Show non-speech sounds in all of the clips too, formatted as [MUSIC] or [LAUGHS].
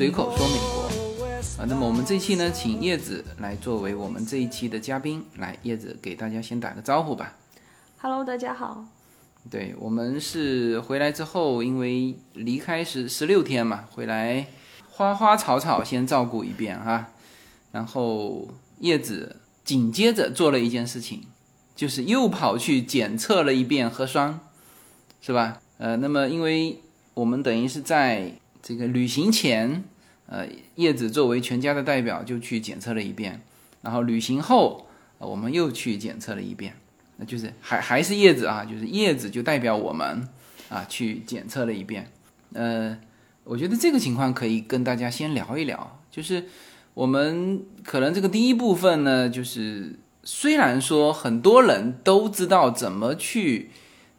随口说美国啊。那么我们这一期呢，请叶子来作为我们这一期的嘉宾，来叶子给大家先打个招呼吧。Hello，大家好。对我们是回来之后，因为离开十十六天嘛，回来花花草草先照顾一遍哈，然后叶子紧接着做了一件事情，就是又跑去检测了一遍核酸，是吧？呃，那么因为我们等于是在这个旅行前，呃，叶子作为全家的代表就去检测了一遍，然后旅行后，我们又去检测了一遍。那就是还还是叶子啊，就是叶子就代表我们啊去检测了一遍。呃，我觉得这个情况可以跟大家先聊一聊，就是我们可能这个第一部分呢，就是虽然说很多人都知道怎么去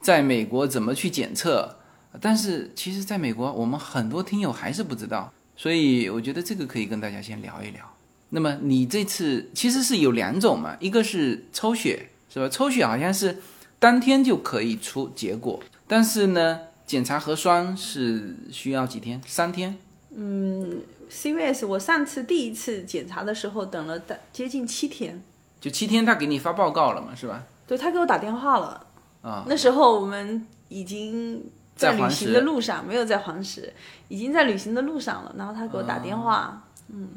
在美国怎么去检测，但是其实在美国我们很多听友还是不知道，所以我觉得这个可以跟大家先聊一聊。那么你这次其实是有两种嘛，一个是抽血。是吧？抽血好像是当天就可以出结果，但是呢，检查核酸是需要几天？三天？嗯，CVS 我上次第一次检查的时候等了大接近七天，就七天，他给你发报告了嘛，是吧？对他给我打电话了。啊，那时候我们已经在旅行的路上，没有在黄石，已经在旅行的路上了。然后他给我打电话，嗯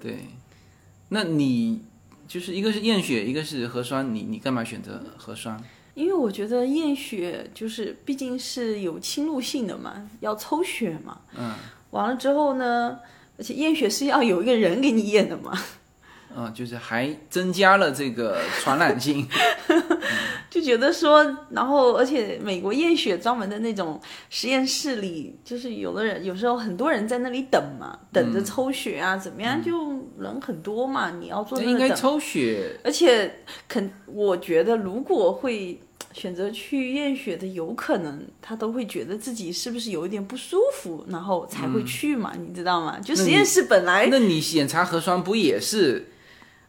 对。那你就是一个是验血，一个是核酸，你你干嘛选择核酸？因为我觉得验血就是毕竟是有侵入性的嘛，要抽血嘛。嗯。完了之后呢，而且验血是要有一个人给你验的嘛。[LAUGHS] 嗯，就是还增加了这个传染性。[LAUGHS] 就觉得说，然后而且美国验血专门的那种实验室里，就是有的人有时候很多人在那里等嘛，等着抽血啊，怎么样，就人很多嘛，你要做那应该，抽血，而且肯我觉得如果会选择去验血的，有可能他都会觉得自己是不是有一点不舒服，然后才会去嘛，你知道吗？就实验室本来那你检查核酸不也是？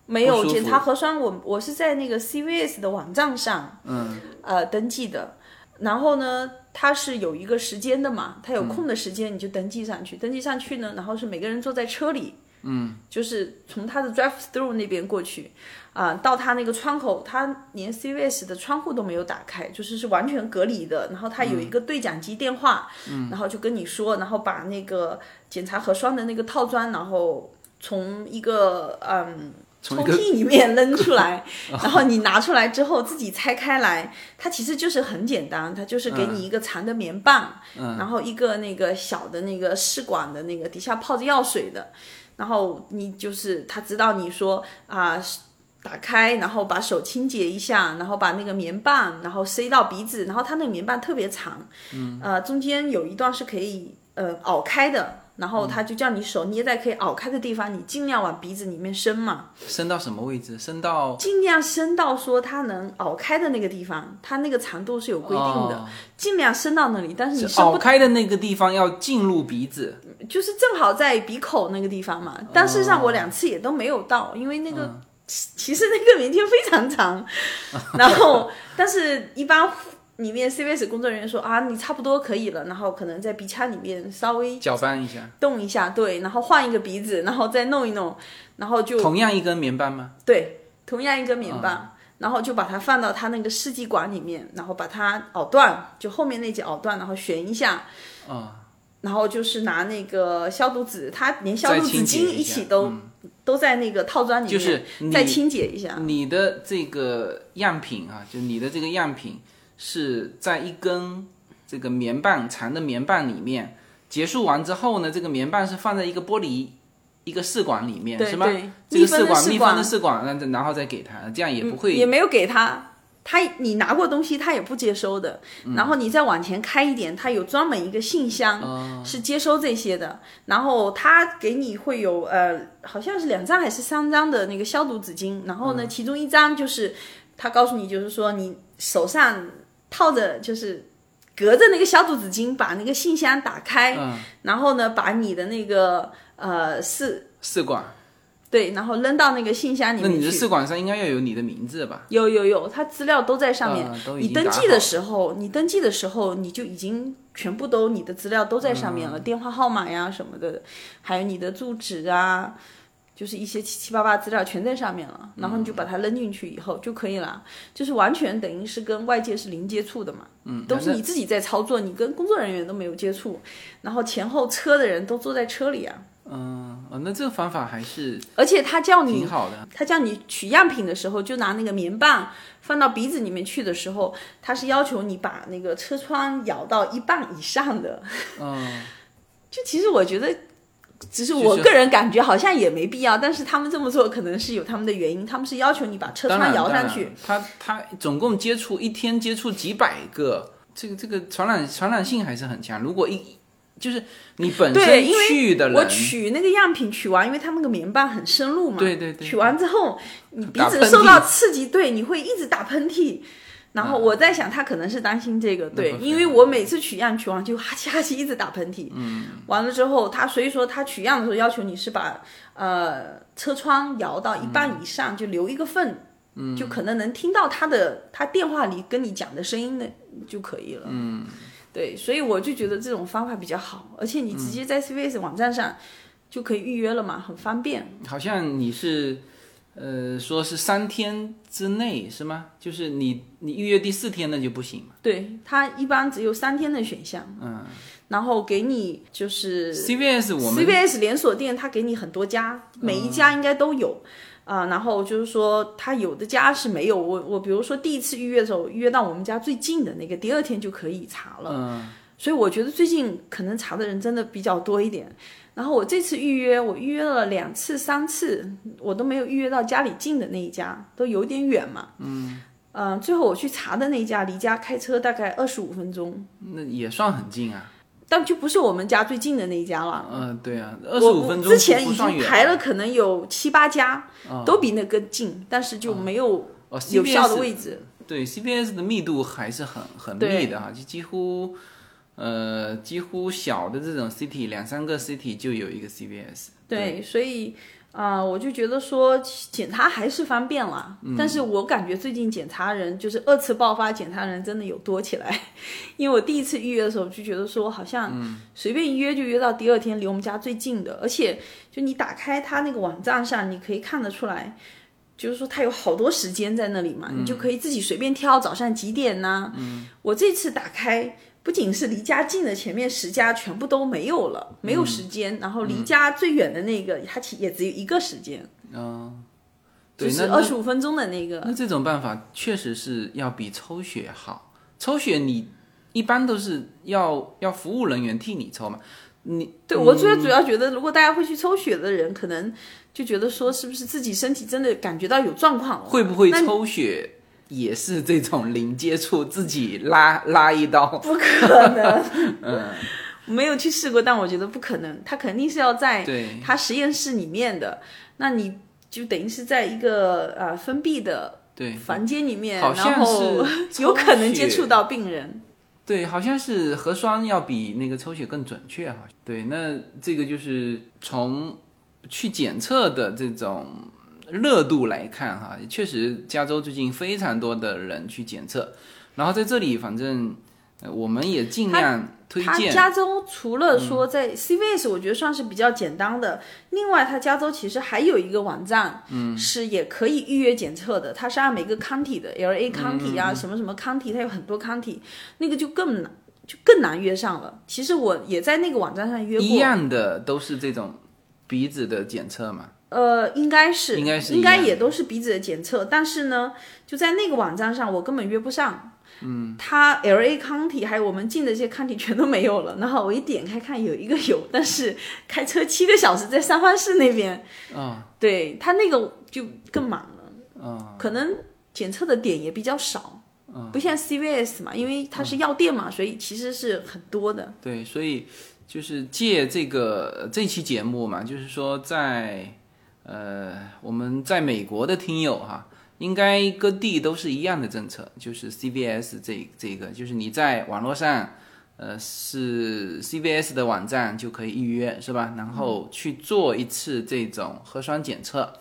没有检查核酸，我我是在那个 CVS 的网站上，嗯，呃，登记的。然后呢，它是有一个时间的嘛，它有空的时间你就登记上去，登记上去呢，然后是每个人坐在车里，嗯，就是从他的 drive through 那边过去，啊、到他那个窗口，他连 CVS 的窗户都没有打开，就是是完全隔离的。然后他有一个对讲机电话，嗯，然后就跟你说，然后把那个检查核酸的那个套装，然后从一个嗯。从屉里面扔出来，[LAUGHS] 然后你拿出来之后自己拆开来，它其实就是很简单，它就是给你一个长的棉棒，然后一个那个小的那个试管的那个底下泡着药水的，然后你就是他知道你说啊。打开，然后把手清洁一下，然后把那个棉棒，然后塞到鼻子，然后它那个棉棒特别长，嗯，呃，中间有一段是可以呃拗开的，然后他就叫你手捏在可以拗开的地方，你尽量往鼻子里面伸嘛，伸到什么位置？伸到 [LAUGHS] 尽量伸到说它能拗开的那个地方，它那个长度是有规定的，哦尽量伸到那里。但是你伸不，开的那个地方要进入鼻子。就是正好在鼻口那个地方嘛。但事实上我两次也都没有到，因为那个、嗯其实那个棉贴非常长，[LAUGHS] 然后但是一般。里面 CVS 工作人员说啊，你差不多可以了，然后可能在鼻腔里面稍微搅拌一下，动一下，对，然后换一个鼻子，然后再弄一弄，然后就同样一根棉棒吗？对，同样一根棉棒，然后就把它放到它那个试剂管里面，然后把它咬断，就后面那节咬断，然后旋一下，啊、然后就是拿那个消毒纸，它连消毒纸巾一起都、都在那个套装里面，就是再清洁一下。你的这个样品啊，就你的这个样品是在一根这个棉棒长的棉棒里面，结束完之后呢，这个棉棒是放在一个玻璃一个试管里面，是吗？密封的试管密封的试管，然后然后再给他，这样也不会、也没有给他，他你拿过东西他也不接收的。嗯然后你再往前开一点，他有专门一个信箱、哦是接收这些的。然后他给你会有呃，好像是两张还是三张的那个消毒纸巾。然后呢，嗯其中一张就是他告诉你，就是说你手上套着就是。隔着那个消毒纸巾，把那个信箱打开，嗯然后呢，把你的那个呃试试管。对，然后扔到那个信箱里面。那你的试管上应该要有你的名字吧？有有有，它资料都在上面。你登记的时候，你登记的时候你就已经全部都你的资料都在上面了，电话号码呀什么的，还有你的住址啊。就是一些七七八八资料全在上面了，然后你就把它扔进去以后就可以了，就是完全等于是跟外界是零接触的嘛，嗯，都是你自己在操作，你跟工作人员都没有接触，然后前后车的人都坐在车里啊，嗯，哦，那这个方法还是而且他叫你挺好的，他叫你取样品的时候，就拿那个棉棒放到鼻子里面去的时候，他是要求你把那个车窗摇到一半以上的，嗯，[LAUGHS] 就其实我觉得。只是我个人感觉好像也没必要，但是他们这么做可能是有他们的原因，他们是要求你把车窗摇上去。他他总共接触一天接触几百个，这个这个传染传染性还是很强。如果一就是你本身去的人，我取那个样品取完，因为他那个棉棒很深入嘛，对对对，取完之后你鼻子受到刺激，对，你会一直打喷嚏。然后我在想，他可能是担心这个，对，因为我每次取样取完就哈气哈气一直打喷嚏，嗯，完了之后他所以说他取样的时候要求你是把呃车窗摇到一半以上，就留一个缝，嗯，就可能能听到他的他电话里跟你讲的声音的就可以了，嗯，对，所以我就觉得这种方法比较好，而且你直接在 CVS 网站上就可以预约了嘛，很方便。好像你是。呃，说是三天之内是吗？就是你你预约第四天那就不行嘛？对，它一般只有三天的选项。嗯，然后给你就是 CVS 我们 CVS 连锁店，它给你很多家，每一家应该都有啊。然后就是说，它有的家是没有。我我比如说第一次预约的时候，预约到我们家最近的那个，第二天就可以查了。嗯，所以我觉得最近可能查的人真的比较多一点。然后我这次预约，我预约了两次、三次，我都没有预约到家里近的那一家，都有点远嘛。嗯，呃，最后我去查的那一家，离家开车大概二十五分钟。那也算很近啊。但就不是我们家最近的那一家了。嗯，对啊，二十五分钟之前已经排了，可能有七八家，都比那个近，但是就没有有效的位置。对，CBS 的密度还是很很密的哈，就几乎。呃，几乎小的这种 city 两三个 city 就有一个 CVS。对，所以啊，我就觉得说检查还是方便了。但是我感觉最近检查人就是二次爆发检查人真的有多起来，[LAUGHS] 因为我第一次预约的时候就觉得说好像随便一约就约到第二天离我们家最近的，而且就你打开他那个网站上，你可以看得出来，就是说他有好多时间在那里嘛，你就可以自己随便挑早上几点呢？嗯，我这次打开。不仅是离家近的前面十家全部都没有了，没有时间。然后离家最远的那个，它其也只有一个时间。嗯，就是二十五分钟的那个。那这种办法确实是要比抽血好。抽血你一般都是要要服务人员替你抽嘛？你对我主要主要觉得，如果大家会去抽血的人，可能就觉得说，是不是自己身体真的感觉到有状况？会不会抽血？也是这种零接触，自己拉 [LAUGHS] 拉一刀，不可能。[LAUGHS] 嗯，没有去试过，但我觉得不可能。他肯定是要在他实验室里面的，那你就等于是在一个呃封闭的对房间里面，然后有可能接触到病人。对，好像是核酸要比那个抽血更准确哈。对，那这个就是从去检测的这种。热度来看，哈，确实加州最近非常多的人去检测，然后在这里，反正我们也尽量推荐。加州除了说在 CVS，我觉得算是比较简单的。另外，它加州其实还有一个网站，嗯，是也可以预约检测的。它是按每个 county 的，LA county 啊，什么什么 county，它有很多 county，那个就更难，就更难约上了。其实我也在那个网站上约过。一样的都是这种鼻子的检测嘛。呃，应该是，应该是，应该也都是鼻子的检测，但是呢，就在那个网站上，我根本约不上。嗯，他 L A County 还有我们进的这些 County 全都没有了。然后我一点开看，有一个有，但是开车七个小时在三藩市那边。啊，对他那个就更满了。啊，可能检测的点也比较少。嗯不像 C V S 嘛，因为它是药店嘛，所以其实是很多的。对，所以就是借这个这期节目嘛，就是说在。呃，我们在美国的听友哈，应该各地都是一样的政策，就是 CVS 这这个，就是你在网络上，呃，是 CVS 的网站就可以预约，是吧？然后去做一次这种核酸检测，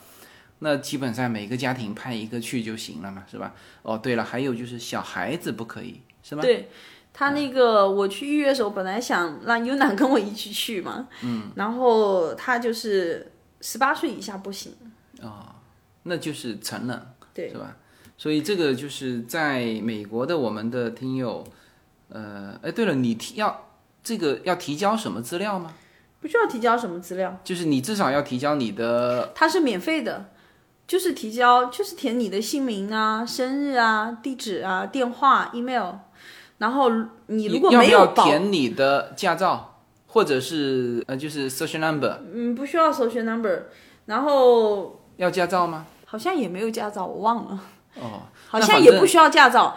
那基本上每个家庭派一个去就行了嘛，是吧？哦，对了，还有就是小孩子不可以，是吧？对。他那个我去预约的时候，本来想让优楠跟我一起去嘛，嗯，然后他就是十八岁以下不行，啊、那就是成人，对。是吧？所以这个就是在美国的我们的听友，呃，哎，对了，你提要这个要提交什么资料吗？不需要提交什么资料，就是你至少要提交你的它是免费的，就是提交就是填你的姓名啊、生日啊、地址啊、电话、email，然后你如果要不要没有，填你的驾照，或者是呃就是 social number，嗯，不需要 social number，然后要驾照吗？好像也没有驾照，我忘了。哦，好像也不需要驾照，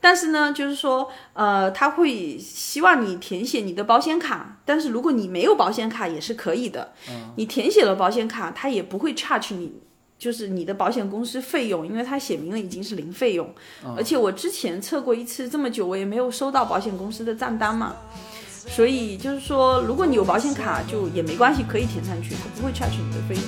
但是呢，就是说，呃，他会希望你填写你的保险卡，但是如果你没有保险卡也是可以的。嗯你填写了保险卡，他也不会 charge 你，就是你的保险公司费用，因为他写明了已经是零费用。嗯而且我之前测过一次，这么久我也没有收到保险公司的账单嘛。所以就是说，如果你有保险卡，就也没关系，可以填上去，他不会 charge 你的费用。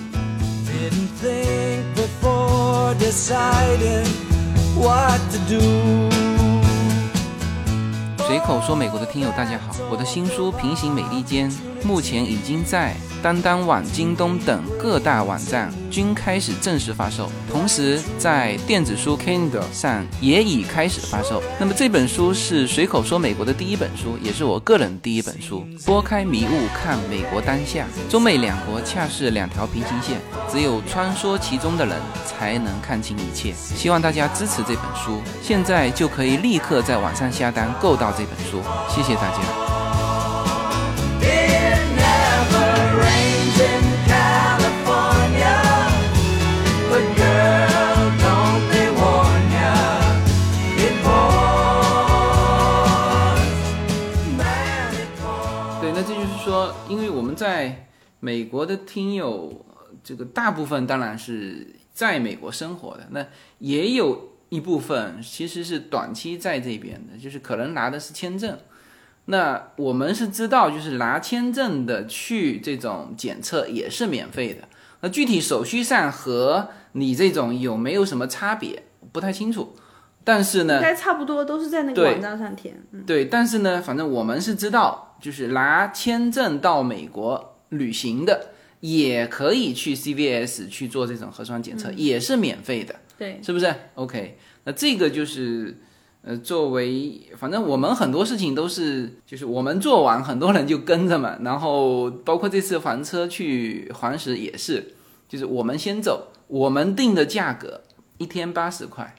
随口说美国的听友大家好，我的新书《平行美利坚》目前已经在当当网、京东等各大网站均开始正式发售，同时在电子书 Kindle 上也已开始发售。那么这本书是随口说美国的第一本书，也是我个人第一本书。拨开迷雾看美国当下，中美两国恰是两条平行线，只有穿梭其中的人才能看清一切。希望大家支持这本书，现在就可以立刻在网上下单购到这本书，谢谢大家。对，那这就是说，因为我们在美国的听友，这个大部分当然是在美国生活的，那也有一部分其实是短期在这边的，就是可能拿的是签证。那我们是知道，就是拿签证的去这种检测也是免费的。那具体手续上和你这种有没有什么差别，不太清楚。但是呢应，该差不多都是在那个网站上填。嗯，对，但是呢，反正我们是知道，就是拿签证到美国旅行的，也可以去 CVS 去做这种核酸检测，也是免费的，对，是不是？OK，那这个就是。呃，作为反正我们很多事情都是，就是我们做完，很多人就跟着嘛。然后包括这次还车去黄石也是，就是我们先走，我们定的价格一天八十块，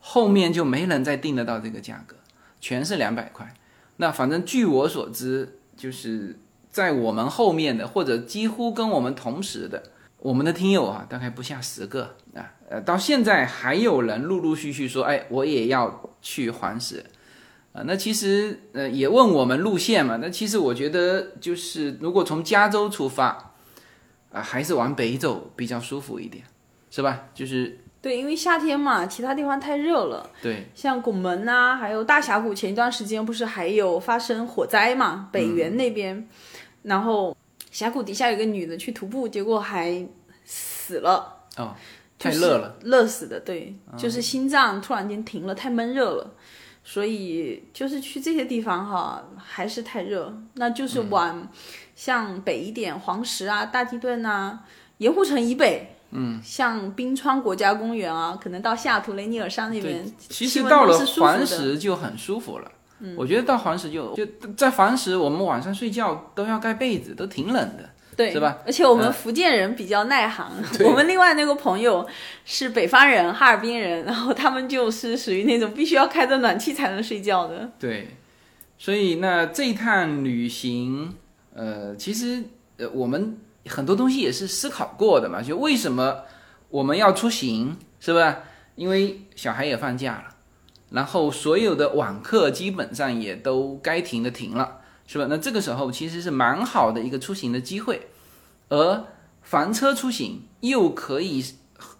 后面就没人再定得到这个价格，全是两百块。那反正据我所知，就是在我们后面的，或者几乎跟我们同时的，我们的听友啊，大概不下十个啊。呃，到现在还有人陆陆续续说，哎，我也要去黄石。啊，那其实呃也问我们路线嘛，那其实我觉得就是如果从加州出发，啊、还是往北走比较舒服一点，是吧？就是对，因为夏天嘛，其他地方太热了，对像拱门呐、还有大峡谷，前一段时间不是还有发生火灾嘛？北园那边，然后峡谷底下有个女的去徒步，结果还死了，哦，太热了，，热死的，对，就是心脏突然间停了，太闷热了。所以就是去这些地方哈，还是太热，那就是往像北一点，黄石啊、大地顿啊、盐湖城以北，嗯，像冰川国家公园啊，可能到下图雷尼尔山那边，其实到了黄石就很舒服了。嗯，我觉得到黄石就就在黄石，我们晚上睡觉都要盖被子，都挺冷的。对，是吧而且我们嗯福建人比较耐寒，[LAUGHS] 对我们另外那个朋友是北方人，哈尔滨人，然后他们就是属于那种必须要开着暖气才能睡觉的。对，所以那这一趟旅行，呃，其实呃我们很多东西也是思考过的嘛，就为什么我们要出行，是吧？因为小孩也放假了，然后所有的网课基本上也都该停的停了，是吧？那这个时候其实是蛮好的一个出行的机会，而房车出行又可以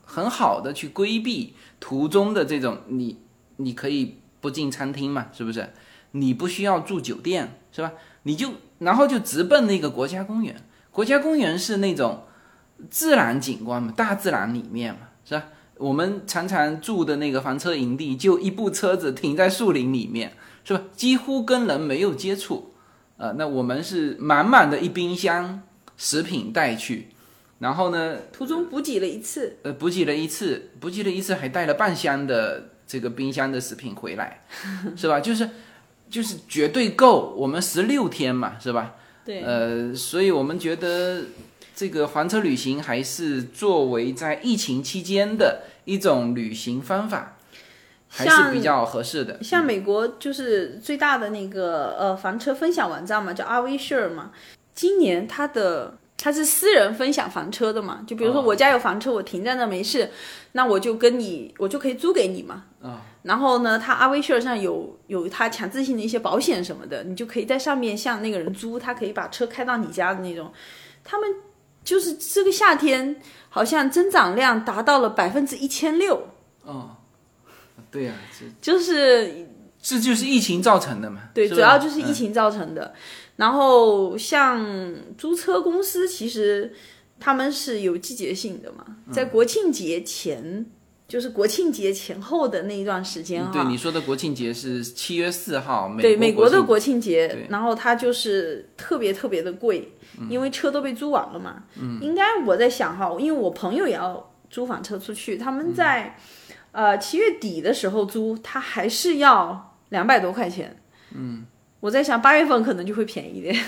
很好的去规避途中的这种你你可以不进餐厅嘛，是不是？你不需要住酒店，是吧？你就然后就直奔那个国家公园。国家公园是那种自然景观嘛，大自然里面嘛，是吧？我们常常住的那个房车营地，就一部车子停在树林里面，是吧？几乎跟人没有接触，呃，那我们是满满的一冰箱食品带去，然后呢，途中补给了一次，呃，补给了一次，补给了一次，还带了半箱的这个冰箱的食品回来，是吧？就是就是绝对够我们十六天嘛，是吧？对，呃，所以我们觉得这个环车旅行还是作为在疫情期间的一种旅行方法，还是比较合适的。像美国就是最大的那个呃房车分享网站嘛，叫 RV Share 嘛。今年它的它是私人分享房车的嘛，就比如说哦我家有房车，我停在那没事，那我就跟你我就可以租给你嘛。啊然后呢，它 RV Share 上有有它强制性的一些保险什么的，你就可以在上面向那个人租，他可以把车开到你家的那种。他们就是这个夏天好像增长量达到了百分之一千六，哦，对呀、这就是这就是疫情造成的嘛。对，主要就是疫嗯情造成的。然后像租车公司，其实他们是有季节性的嘛，嗯在国庆节前，就是国庆节前后的那一段时间哈。对你说的国庆节是七月四号，美对美国的国庆节，然后它就是特别特别的贵，因为车都被租完了嘛。嗯，应该我在想哈，因为我朋友也要租房车出去，他们在、呃七月底的时候租，他还是要两百多块钱。嗯，我在想八月份可能就会便宜一点。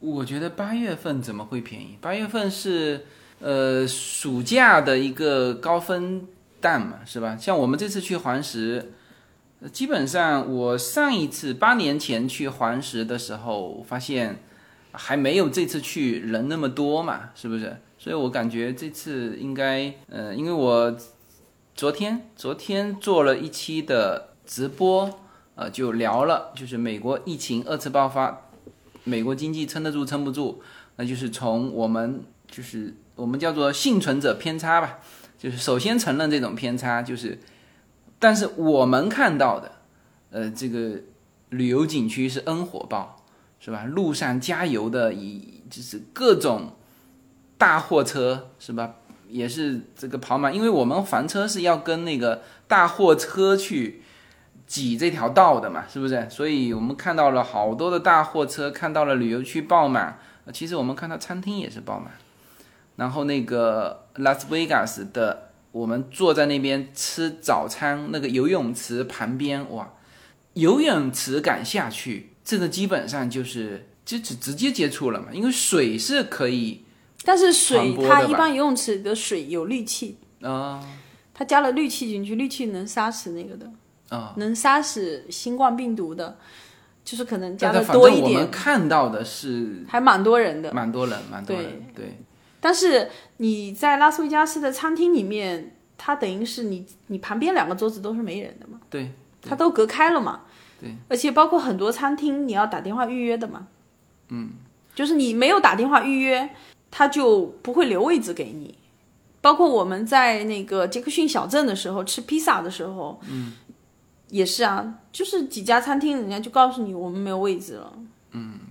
我觉得八月份怎么会便宜？八月份是呃暑假的一个高分淡嘛，是吧？像我们这次去黄石，基本上我上一次八年前去黄石的时候，发现还没有这次去人那么多嘛，是不是？所以我感觉这次应该，呃，因为我昨天昨天做了一期的直播，呃，就聊了，就是美国疫情二次爆发。美国经济撑得住撑不住，那就是从我们就是我们叫做幸存者偏差吧，就是首先承认这种偏差，就是，但是我们看到的，呃，这个旅游景区是 N 火爆，是吧？路上加油的以就是各种大货车是吧？也是这个跑满，因为我们房车是要跟那个大货车去挤这条道的嘛，是不是？所以我们看到了好多的大货车，看到了旅游区爆满，其实我们看到餐厅也是爆满。然后那个拉斯维加斯的，我们坐在那边吃早餐，那个游泳池旁边，哇，游泳池敢下去，这个基本上就是就直直接接触了嘛，因为水是可以但是水它一般游泳池的水有氯气，啊它加了氯气进去，氯气能杀死那个的，啊，能杀死新冠病毒的，就是可能加的多一点我们点，看到的是还蛮多人的。蛮多人，蛮多人，对但是你在拉斯维加斯的餐厅里面，它等于是你你旁边两个桌子都是没人的嘛，对它都隔开了嘛。对，而且包括很多餐厅你要打电话预约的嘛。嗯，就是你没有打电话预约，他就不会留位置给你。包括我们在那个杰克逊小镇的时候吃披萨的时候，嗯，也是啊，就是几家餐厅人家就告诉你我们没有位置了。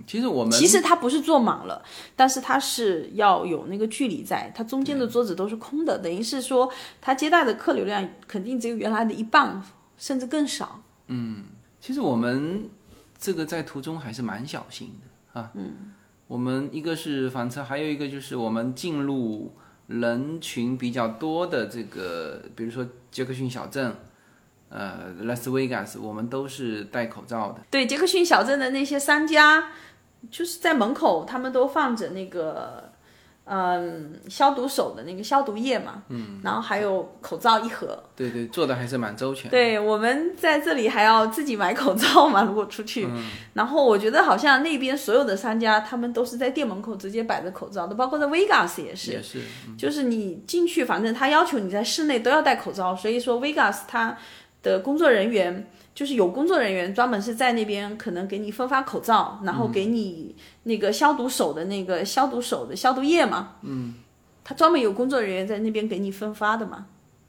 其实我们其实它不是坐满了，但是它是要有那个距离在，它中间的桌子都是空的，等于是说它接待的客流量肯定只有原来的一半，甚至更少。嗯其实我们这个在途中还是蛮小心的啊。嗯，我们一个是房车，还有一个就是我们进入人群比较多的这个，比如说杰克逊小镇，呃，拉斯维加斯，我们都是戴口罩的。对，杰克逊小镇的那些商家，就是在门口他们都放着那个。嗯，消毒手的那个消毒液嘛，嗯，然后还有口罩一盒。对对，做的还是蛮周全。对，我们在这里还要自己买口罩嘛，如果出去。然后我觉得好像那边所有的商家，他们都是在店门口直接摆着口罩的，包括在 Vegas 也是。也是，就是你进去，反正他要求你在室内都要戴口罩，所以说 Vegas 它的工作人员就是有工作人员专门是在那边可能给你分发口罩，然后给你那个消毒手的那个消毒手的消毒液嘛，嗯，他专门有工作人员在那边给你分发的嘛，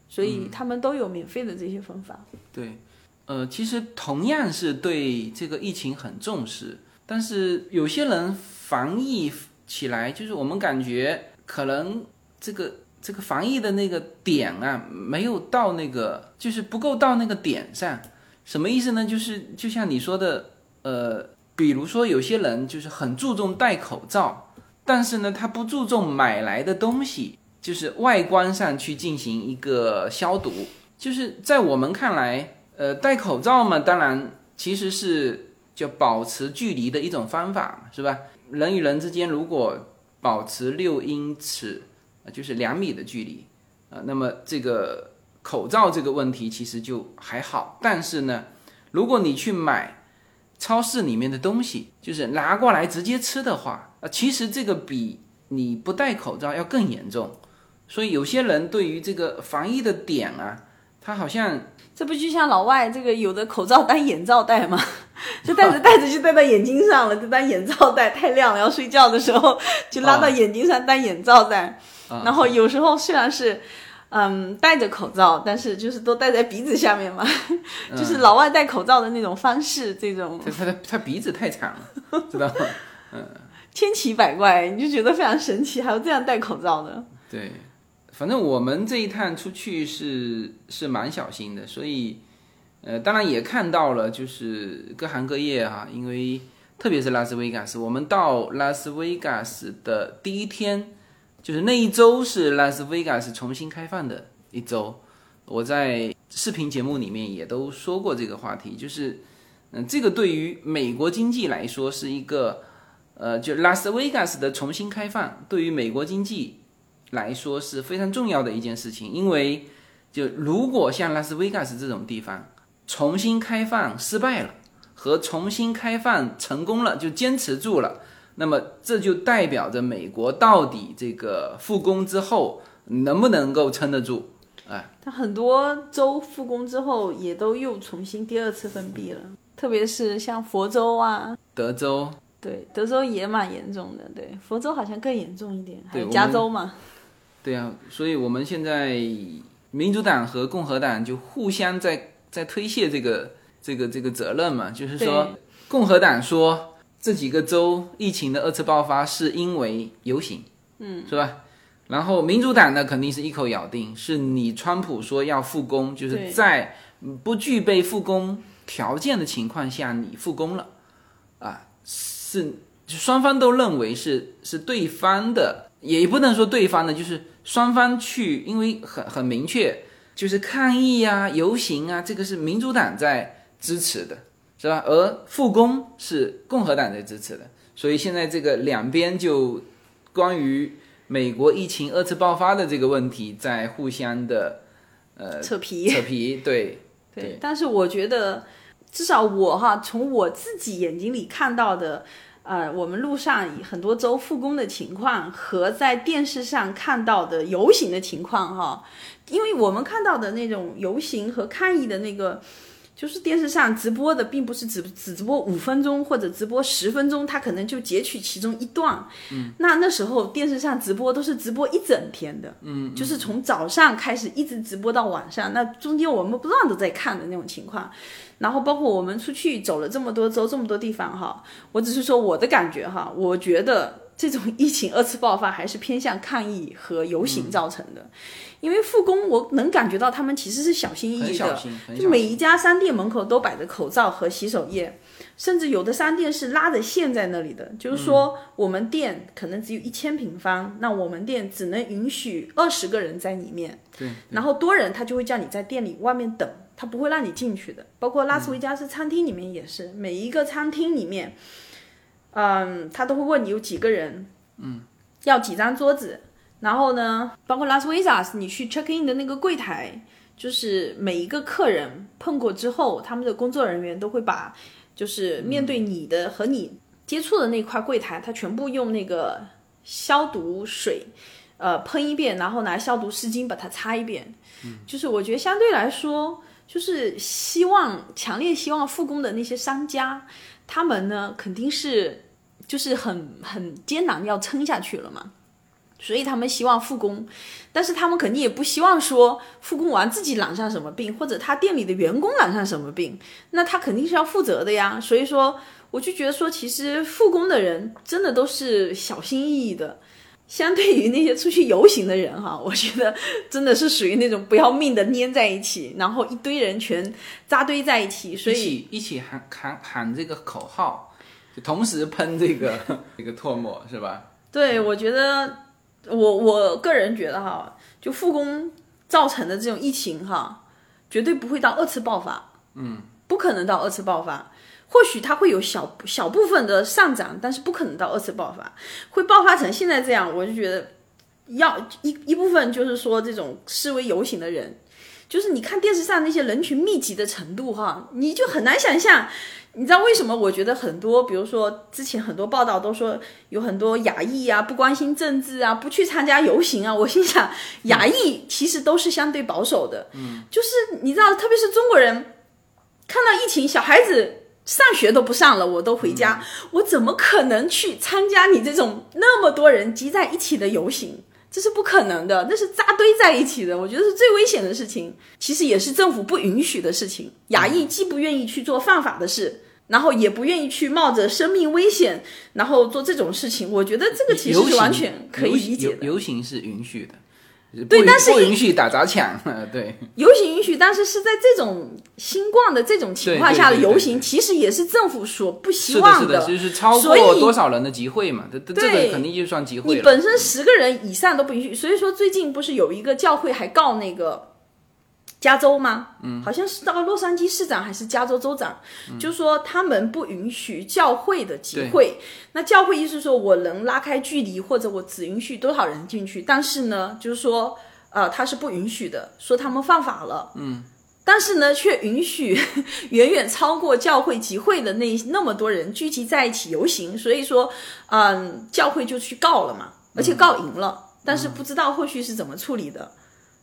所以他们都有免费的这些分发。对，呃，其实同样是对这个疫情很重视，但是有些人防疫起来，就是我们感觉可能这个这个防疫的那个点啊，没有到那个，就是不够到那个点上，什么意思呢？就是就像你说的，呃，比如说有些人就是很注重戴口罩，但是呢，他不注重买来的东西，就是外观上去进行一个消毒。就是在我们看来，呃，戴口罩嘛，当然其实是就保持距离的一种方法，是吧？人与人之间如果保持六英尺，就是两米的距离，啊、那么这个口罩这个问题其实就还好。但是呢，如果你去买超市里面的东西，就是拿过来直接吃的话，啊、其实这个比你不戴口罩要更严重。所以有些人对于这个防疫的点啊，他好像这不就像老外这个有的口罩当眼罩戴吗？[LAUGHS] 就戴着 [LAUGHS] 戴着就戴到眼睛上了，就当眼罩戴，太亮了，要睡觉的时候就拉到眼睛上当眼罩戴。啊然后有时候虽然是。嗯，戴着口罩，但是就是都戴在鼻子下面嘛，就是老外戴口罩的那种方式，这种他他他鼻子太长了，[LAUGHS] 知道吗？嗯千奇百怪，你就觉得非常神奇，还有这样戴口罩的。对，反正我们这一趟出去是是蛮小心的，所以呃，当然也看到了，就是各行各业哈、因为特别是拉斯维加斯，我们到拉斯维加斯的第一天，就是那一周是拉斯维加斯重新开放的一周，我在视频节目里面也都说过这个话题，就是嗯、这个对于美国经济来说是一个。呃，就拉斯维加斯的重新开放，对于美国经济来说是非常重要的一件事情，因为就如果像拉斯维加斯这种地方重新开放失败了，和重新开放成功了，就坚持住了，那么这就代表着美国到底这个复工之后能不能够撑得住？哎。它很多州复工之后，也都又重新第二次封闭了，特别是像佛州啊，德州。对，德州也蛮严重的，对，佛州好像更严重一点，还有加州嘛，对啊，所以我们现在民主党和共和党就互相在在推卸这个这个这个责任嘛，就是说共和党说这几个州疫情的二次爆发是因为游行，嗯，是吧？然后民主党呢肯定是一口咬定是你川普说要复工，就是在不具备复工条件的情况下你复工了，啊，是就双方都认为是是对方的，也不能说对方的，就是双方去，因为很很明确，就是抗议啊、游行啊，这个是民主党在支持的，是吧？而复工是共和党在支持的，所以现在这个两边就关于美国疫情二次爆发的这个问题在互相的呃扯皮。扯皮，对 [LAUGHS] 对，但是我觉得，至少我哈，从我自己眼睛里看到的，呃，我们路上很多州复工的情况和在电视上看到的游行的情况哈，因为我们看到的那种游行和抗议的那个。就是电视上直播的，并不是只只直播五分钟或者直播十分钟，他可能就截取其中一段。嗯，那那时候电视上直播都是直播一整天的，嗯，就是从早上开始一直直播到晚上，那中间我们不断的在看的那种情况。然后包括我们出去走了这么多周、这么多地方哈，我只是说我的感觉哈，我觉得这种疫情二次爆发还是偏向抗议和游行造成的。因为复工，我能感觉到他们其实是小心翼翼的，就每。一家商店门口都摆着口罩和洗手液，甚至有的商店是拉着线在那里的，就是说我们店可能只有一千平方，那我们店只能允许二十个人在里面，对，然后多人他就会叫你在店里外面等，他不会让你进去的。包括拉斯维加斯餐厅里面也是，每一个餐厅里面，嗯，他都会问你有几个人，嗯，要几张桌子，然后呢，包括拉斯维加斯，你去 check in 的那个柜台，就是每一个客人碰过之后，他们的工作人员都会把，就是面对你的和你接触的那块柜台，他全部用那个消毒水，呃，喷一遍，然后拿消毒湿巾把它擦一遍。就是我觉得相对来说，就是希望强烈希望复工的那些商家，他们呢肯定是就是很很艰难要撑下去了嘛。所以他们希望复工，但是他们肯定也不希望说复工完自己染上什么病，或者他店里的员工染上什么病，那他肯定是要负责的呀。所以说，我就觉得说，其实复工的人真的都是小心翼翼的，相对于那些出去游行的人哈，[LAUGHS] 我觉得真的是属于那种不要命的粘在一起，然后一堆人全扎堆在一起，所以一起喊喊喊这个口号，就同时喷这个 [LAUGHS] 这个唾沫是吧？对我觉得我我个人觉得哈，就复工造成的这种疫情哈，绝对不会到二次爆发，嗯，不可能到二次爆发。或许它会有小小部分的上涨，但是不可能到二次爆发，会爆发成现在这样，我就觉得要一一部分就是说这种示威游行的人，就是你看电视上那些人群密集的程度哈，你就很难想象。你知道为什么？我觉得很多，比如说之前很多报道都说有很多亚裔啊，不关心政治啊，不去参加游行啊。我心想，亚裔其实都是相对保守的，嗯，就是你知道，特别是中国人，看到疫情，小孩子。上学都不上了，我都回家，我怎么可能去参加你这种那么多人集在一起的游行？这是不可能的，那是扎堆在一起的，我觉得是最危险的事情，其实也是政府不允许的事情。亚裔既不愿意去做犯法的事，然后也不愿意去冒着生命危险，然后做这种事情，我觉得这个其实是完全可以理解的。游行是允许的。对，但是不允许打砸抢。[LAUGHS] 对，游行允许，但是是在这种新冠的这种情况下的游行，其实也是政府所不希望的。就是超过多少人的集会嘛？这这个肯定就算集会你本身十个人以上都不允许，所以说最近不是有一个教会还告那个。加州吗？嗯，好像是到洛杉矶市长还是加州州长，就说他们不允许教会的集会。那教会意思说我能拉开距离，或者我只允许多少人进去。但是呢，就是说，呃，他是不允许的，说他们犯法了。嗯，但是呢，却允许 [LAUGHS] 远远超过教会集会的那那么多人聚集在一起游行。所以说，嗯，教会就去告了嘛，而且告赢了。但是不知道后续是怎么处理的。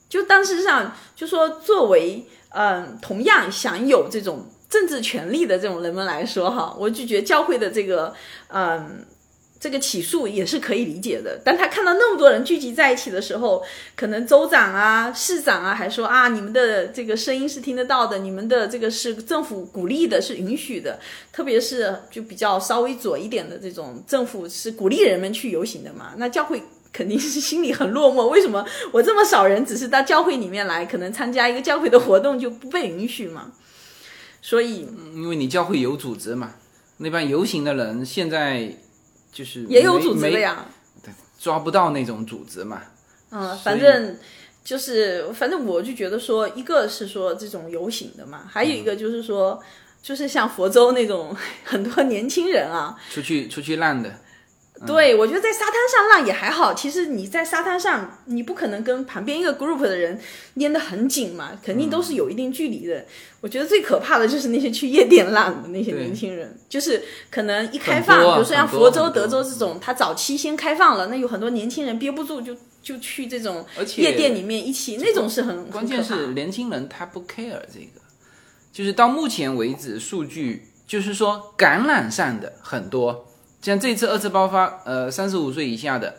就当事实上就说，作为嗯同样享有这种政治权利的这种人们来说，哈，我就觉得教会的这个嗯这个起诉也是可以理解的。但他看到那么多人聚集在一起的时候，可能州长啊、市长啊还说啊，你们的这个声音是听得到的，你们的这个是政府鼓励的，是允许的。特别是就比较稍微左一点的这种政府是鼓励人们去游行的嘛，那教会。肯定是心里很落寞，为什么我这么少人，只是到教会里面来，可能参加一个教会的活动就不被允许嘛？所以，因为你教会有组织嘛，那帮游行的人现在就是也有组织的呀，抓不到那种组织嘛。嗯，反正就是，反正我就觉得说，一个是说这种游行的嘛，还有一个就是说，就是像佛州那种 [LAUGHS] 很多年轻人啊，出去出去浪的。对，我觉得在沙滩上浪也还好。其实你在沙滩上，你不可能跟旁边一个 group 的人粘得很紧嘛，肯定都是有一定距离的。我觉得最可怕的就是那些去夜店浪的那些年轻人，就是可能一开放，比如说像佛州、德州这种，他早期先开放了，那有很多年轻人憋不住就就去这种夜店里面一起，那种是很关键是年轻人他不 care 这个，就是到目前为止数据就是说感染上的很多。像这次二次爆发，呃，三十五岁以下的，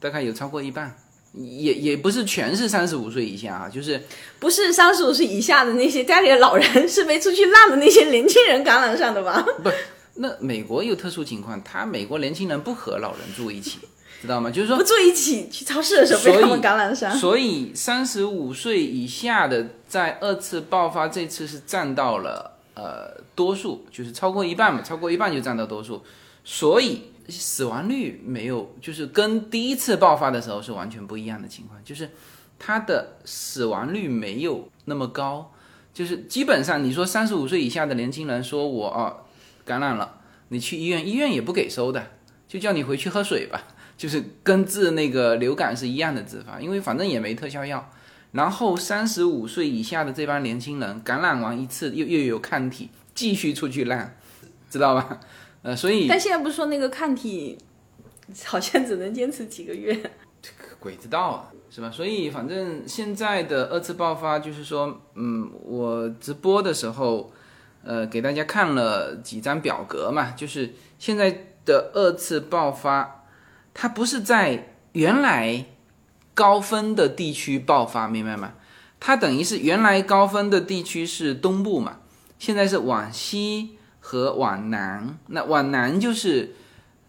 大概有超过一半，也也不是全是三十五岁以下啊，就是不是三十五岁以下的那些家里的老人，是没出去浪的那些年轻人感染上的吧？[LAUGHS] 不，那美国有特殊情况，他美国年轻人不和老人住一起，知道吗？就是说不住一起去超市的时候被他们感染上，所以三十五岁以下的在二次爆发这次是占到了呃多数，就是超过一半嘛，超过一半就占到多数。所以死亡率没有，就是跟第一次爆发的时候是完全不一样的情况，就是它的死亡率没有那么高，就是基本上你说三十五岁以下的年轻人说我啊感染了，你去医院，医院也不给收的，就叫你回去喝水吧，就是跟治那个流感是一样的治法，因为反正也没特效药。然后三十五岁以下的这帮年轻人感染完一次又又有抗体，继续出去浪，知道吧？呃，所以，但现在不是说那个抗体好像只能坚持几个月，鬼知道啊，是吧？所以反正现在的二次爆发就是说，嗯，我直播的时候，呃，给大家看了几张表格嘛，就是现在的二次爆发，它不是在原来高分的地区爆发，明白吗？它等于是原来高分的地区是东部嘛，现在是往西。和往南，那往南就是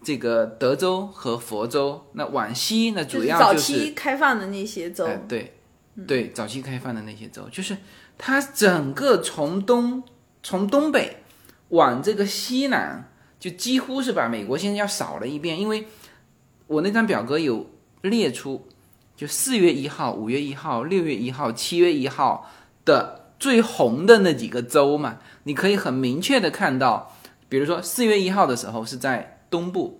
这个德州和佛州，那往西那主就是早要就是期开放的那些州，哎，对，对，早期开放的那些州，就是它整个从东从东北往这个西南，就几乎是把美国现在要扫了一遍。因为我那张表格有列出，就四月一号、五月一号、六月一号、七月一号的最红的那几个州嘛，你可以很明确的看到，比如说四月一号的时候是在东部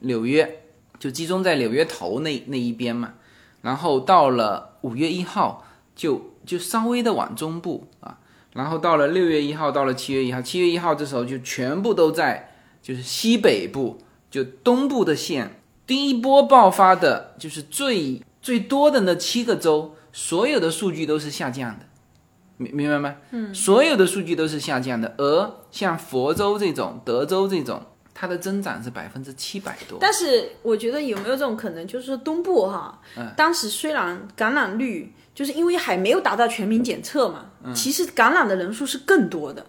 纽约，就集中在纽约头那那一边嘛。然后到了五月一号就就稍微的往中部啊，然后到了六月一号，到了七月一号，七月一号这时候就全部都在就是西北部，就东部的县，第一波爆发的就是最最多的那七个州，所有的数据都是下降的，明明白吗？嗯，所有的数据都是下降的，而像佛州这种、德州这种，它的增长是百分之七百多。但是我觉得有没有这种可能，就是说东部哈，嗯当时虽然感染率就是因为还没有达到全民检测嘛，嗯其实感染的人数是更多的。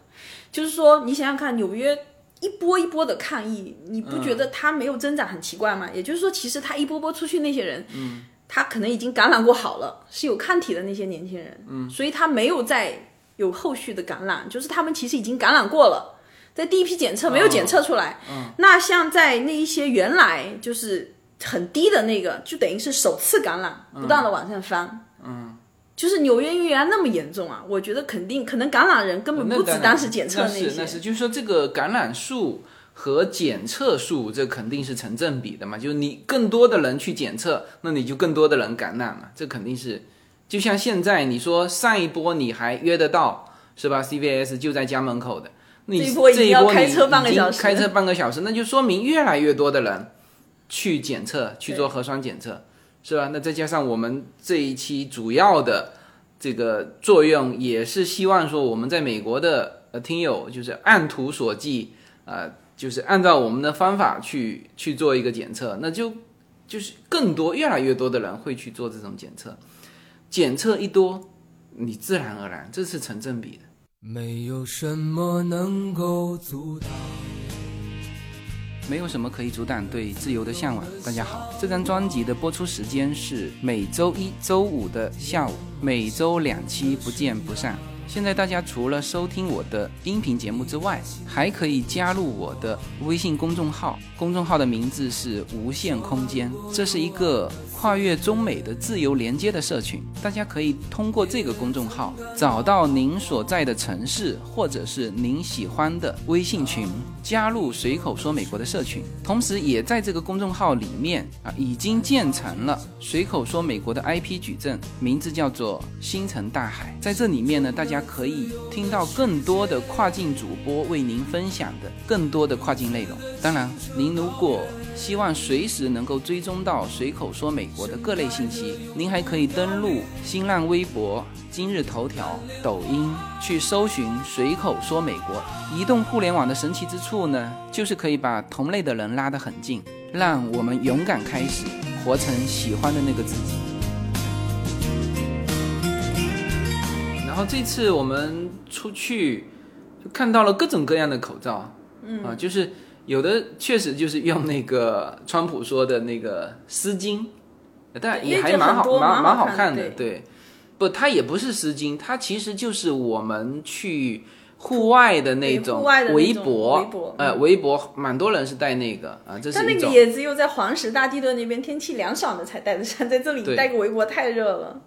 就是说，你想想看，纽约一波一波的抗议，你不觉得它没有增长很奇怪吗？也就是说，其实它一波波出去那些人，嗯，他可能已经感染过好了，是有抗体的那些年轻人，嗯，所以他没有再有后续的感染，就是他们其实已经感染过了。在第一批检测没有检测出来，嗯那像在那一些原来就是很低的那个，就等于是首次感染，不断的往上翻。嗯，就是纽约原来那么严重啊，我觉得肯定可能感染人根本不止当时检测那些。是那是，就是说这个感染数和检测数，这肯定是成正比的嘛。就是你更多的人去检测，那你就更多的人感染嘛，这肯定是。就像现在你说上一波你还约得到是吧？CVS 就在家门口的，你这一波已经要这一波开车半个你已经小时开车半个小时，那就说明越来越多的人去检测，去做核酸检测，是吧？那再加上我们这一期主要的这个作用，也是希望说我们在美国的呃听友就是按图索骥，呃，就是按照我们的方法去去做一个检测，那就就是更多越来越多的人会去做这种检测，检测一多，你自然而然这是成正比的。没有什么能够阻挡。没有什么可以阻挡对自由的向往。大家好，这张专辑的播出时间是每周一周五的下午，每周两期，不见不散。现在大家除了收听我的音频节目之外，还可以加入我的微信公众号，公众号的名字是无限空间，这是一个跨越中美的自由连接的社群。大家可以通过这个公众号找到您所在的城市或者是您喜欢的微信群，加入随口说美国的社群。同时，也在这个公众号里面啊，已经建成了随口说美国的 IP 矩阵，名字叫做星辰大海。在这里面呢，大家可以听到更多的跨境主播为您分享的更多的跨境内容。当然，您如果希望随时能够追踪到随口说美国的各类信息，您还可以登录新浪微博、今日头条、抖音去搜寻“随口说美国”。移动互联网的神奇之处呢，就是可以把同类的人拉得很近，让我们勇敢开始，活成喜欢的那个自己。然后这次我们出去就看到了各种各样的口罩，嗯啊，就是有的确实就是用那个川普说的那个丝巾，但也还蛮好蛮蛮好好看的的，对。不，它也不是丝巾，它其实就是我们去户外的那种围脖，围脖呃，围脖，蛮多人是戴那个啊，这是但那个。也只有在黄石大地段那边天气凉爽的才戴得上，[LAUGHS] 在这里对戴个围脖太热了。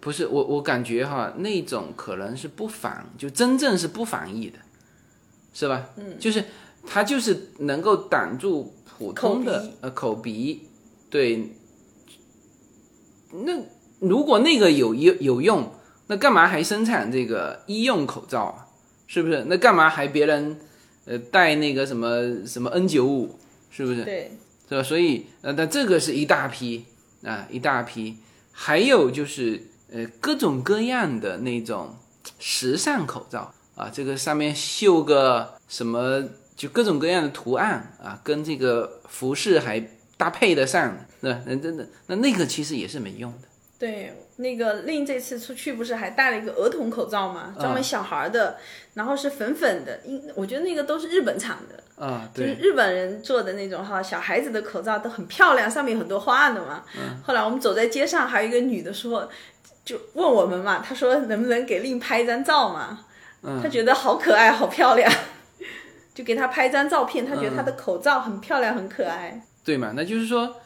不是我，我感觉哈，那种可能是不防，就真正是不防疫的，是吧？嗯，就是它就是能够挡住普通的口呃口鼻，对。那如果那个有有有用，那干嘛还生产这个医用口罩啊？是不是？那干嘛还别人呃戴那个什么什么 N 九五？是不是？对，是吧？所以呃，那这个是一大批啊，一大批，还有就是呃各种各样的那种时尚口罩啊，这个上面绣个什么，就各种各样的图案啊，跟这个服饰还搭配得上，那那真的那那个其实也是没用的，对，那个令这次出去不是还戴了一个儿童口罩吗，专门小孩的，然后是粉粉的，因我觉得那个都是日本产的，啊，就是，日本人做的那种哈，小孩子的口罩都很漂亮，上面有很多花的嘛。后来我们走在街上，还有一个女的说，就问我们嘛，她说能不能给令拍一张照嘛？她觉得好可爱，好漂亮，就给他拍一张照片。他觉得他的口罩很漂亮，很可爱。对嘛？那就是说，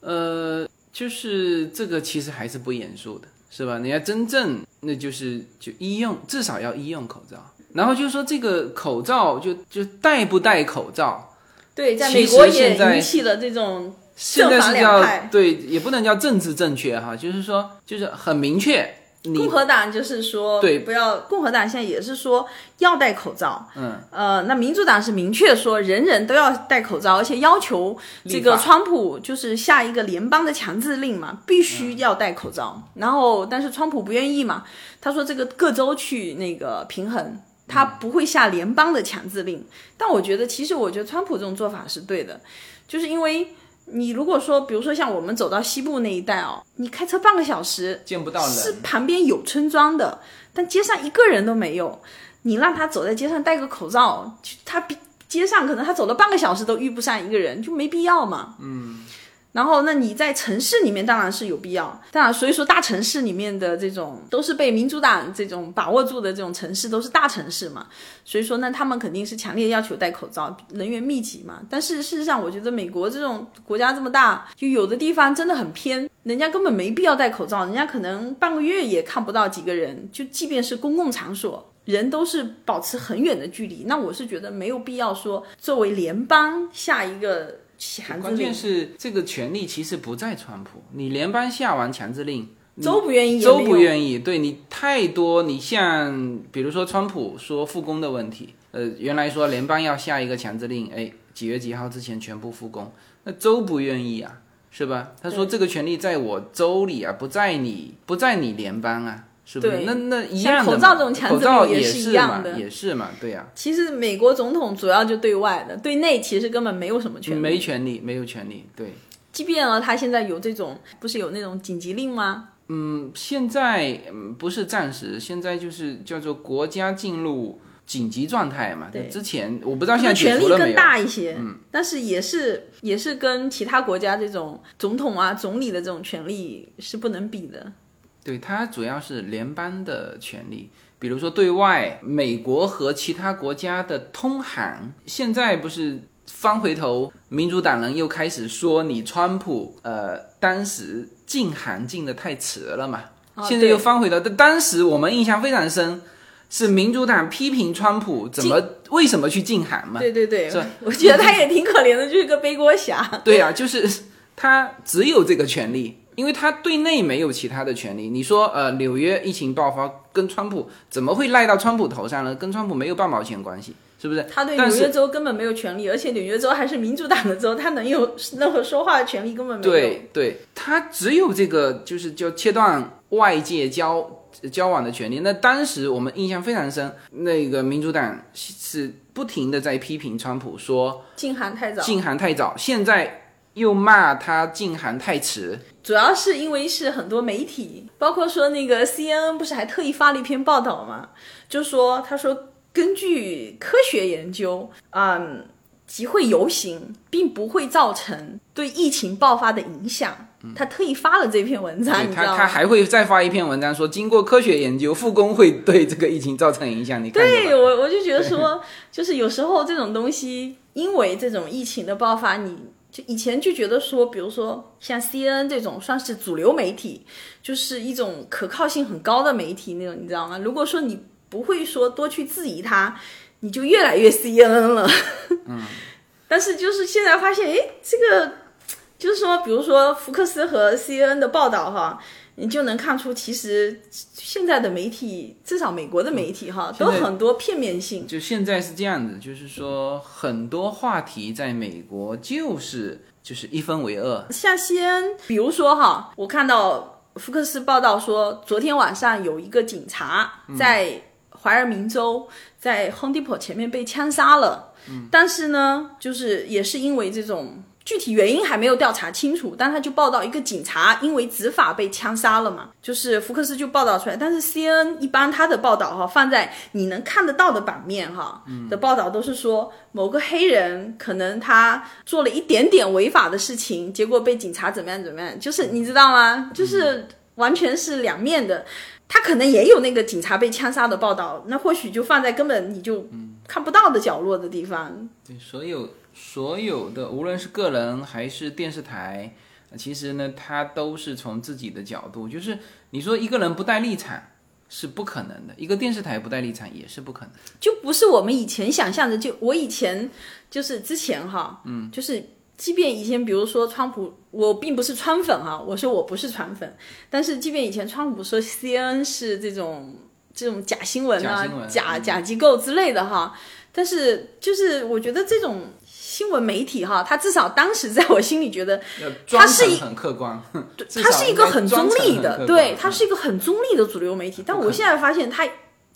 呃，就是这个其实还是不严肃的，是吧？你要真正那就是就医用，至少要医用口罩。然后就是说这个口罩就就戴不戴口罩，对，在美国也引起了这种现在是叫。对，也不能叫政治正确哈，就是说就是很明确，你共和党就是说，对不要。共和党现在也是说要戴口罩，嗯，呃，那民主党是明确说人人都要戴口罩，而且要求这个川普就是下一个联邦的强制令嘛，必须要戴口罩。然后，但是川普不愿意嘛，他说这个各州去那个平衡。他不会下联邦的强制令，但我觉得，其实我觉得川普这种做法是对的，就是因为你如果说，比如说像我们走到西部那一带哦，你开车半个小时，见不到是人，旁边有村庄的，但街上一个人都没有。你让他走在街上戴个口罩，就他比街上可能他走了半个小时都遇不上一个人，就没必要嘛。嗯。然后，那你在城市里面当然是有必要，当然，所以说大城市里面的这种都是被民主党这种把握住的这种城市，都是大城市嘛。所以说呢，他们肯定是强烈要求戴口罩，人员密集嘛。但是事实上，我觉得美国这种国家这么大，就有的地方真的很偏，人家根本没必要戴口罩，人家可能半个月也看不到几个人，就即便是公共场所。人都是保持很远的距离，那我是觉得没有必要说作为联邦下一个强制令关键，是这个权利其实不在川普，你联邦下完强制令，州不愿意，州不。愿意，对你太多，你像比如说川普说复工的问题，呃，原来说联邦要下一个强制令，哎，几月几号之前全部复工，那州不愿意啊，是吧？他说这个权利在我州里啊，不在你不在你联邦啊，是不是？对那那一样的，口罩这种强制口罩令也是一样的也是嘛，对呀、其实美国总统主要就对外的，对内其实根本没有什么权利。没权利，没有权利，对。即便呢，他现在有这种，不是有那种紧急令吗？嗯，现在嗯不是暂时，现在就是叫做国家进入紧急状态嘛。对之前我不知道现在解权力更。大一些，嗯，但是也是也是跟其他国家这种总统啊、总理的这种权力是不能比的。对，它主要是联邦的权利，比如说对外，美国和其他国家的通航，现在不是翻回头，民主党人又开始说你川普，呃，当时禁航禁的太迟了嘛，现在又翻回头，但当时我们印象非常深。是民主党批评川普怎么为什么去禁韩嘛？对对对是，我觉得他也挺可怜的，就是个背锅侠。对呀、就是 [LAUGHS] 他只有这个权利，因为他对内没有其他的权利。你说，呃，纽约疫情爆发跟川普怎么会赖到川普头上呢？跟川普没有半毛钱关系，是不是？他对纽约州根本没有权利，而且纽约州还是民主党的州，他能有任何说话的权利根本没有。对对，他只有这个就是就切断外界交交往的权利。那当时我们印象非常深，那个民主党是不停的在批评川普说禁韩太早，禁韩太早，现在又骂他禁韩太迟。主要是因为是很多媒体，包括说那个 CNN 不是还特意发了一篇报道嘛，就说他说根据科学研究，嗯，集会游行并不会造成对疫情爆发的影响。他特意发了这篇文章，他，你知道吗？他还会再发一篇文章说，经过科学研究，复工会对这个疫情造成影响。你看对？我我就觉得说，就是有时候这种东西，因为这种疫情的爆发，你就以前就觉得说，比如说像 CNN 这种算是主流媒体，就是一种可靠性很高的媒体那种，你知道吗？如果说你不会说多去质疑它，你就越来越 CNN 了。嗯，[LAUGHS] 但是就是现在发现，哎，这个就是说，比如说福克斯和 CNN 的报道哈。你就能看出，其实现在的媒体，至少美国的媒体哈，都很多片面性。就现在是这样子，就是说很多话题在美国就是就是一分为二。像西安，比如说哈，我看到福克斯报道说，昨天晚上有一个警察在怀俄明州，在 Home Depot 前面被枪杀了。但是呢，就是也是因为这种具体原因还没有调查清楚，但他就报道一个警察因为执法被枪杀了嘛，就是福克斯就报道出来。但是 C N 一般他的报道哈放在你能看得到的版面哈的报道都是说某个黑人可能他做了一点点违法的事情，结果被警察怎么样怎么样，就是你知道吗？就是完全是两面的。他可能也有那个警察被枪杀的报道，那或许就放在根本你就看不到的角落的地方。对，所有所有的，无论是个人还是电视台，其实呢，他都是从自己的角度，就是你说一个人不带立场是不可能的，一个电视台不带立场也是不可能，就不是我们以前想象的。就我以前就是之前哈，嗯，就是。即便以前，比如说川普，我并不是川粉哈，我说我不是川粉，但是即便以前川普说 C N 是这种这种假新闻啊、假假机构之类的哈，但是就是我觉得这种新闻媒体哈，它至少当时在我心里觉得，它是一很客观，它 [LAUGHS] 是一个很中立的，对，它是一个很中立的主流媒体，但我现在发现它。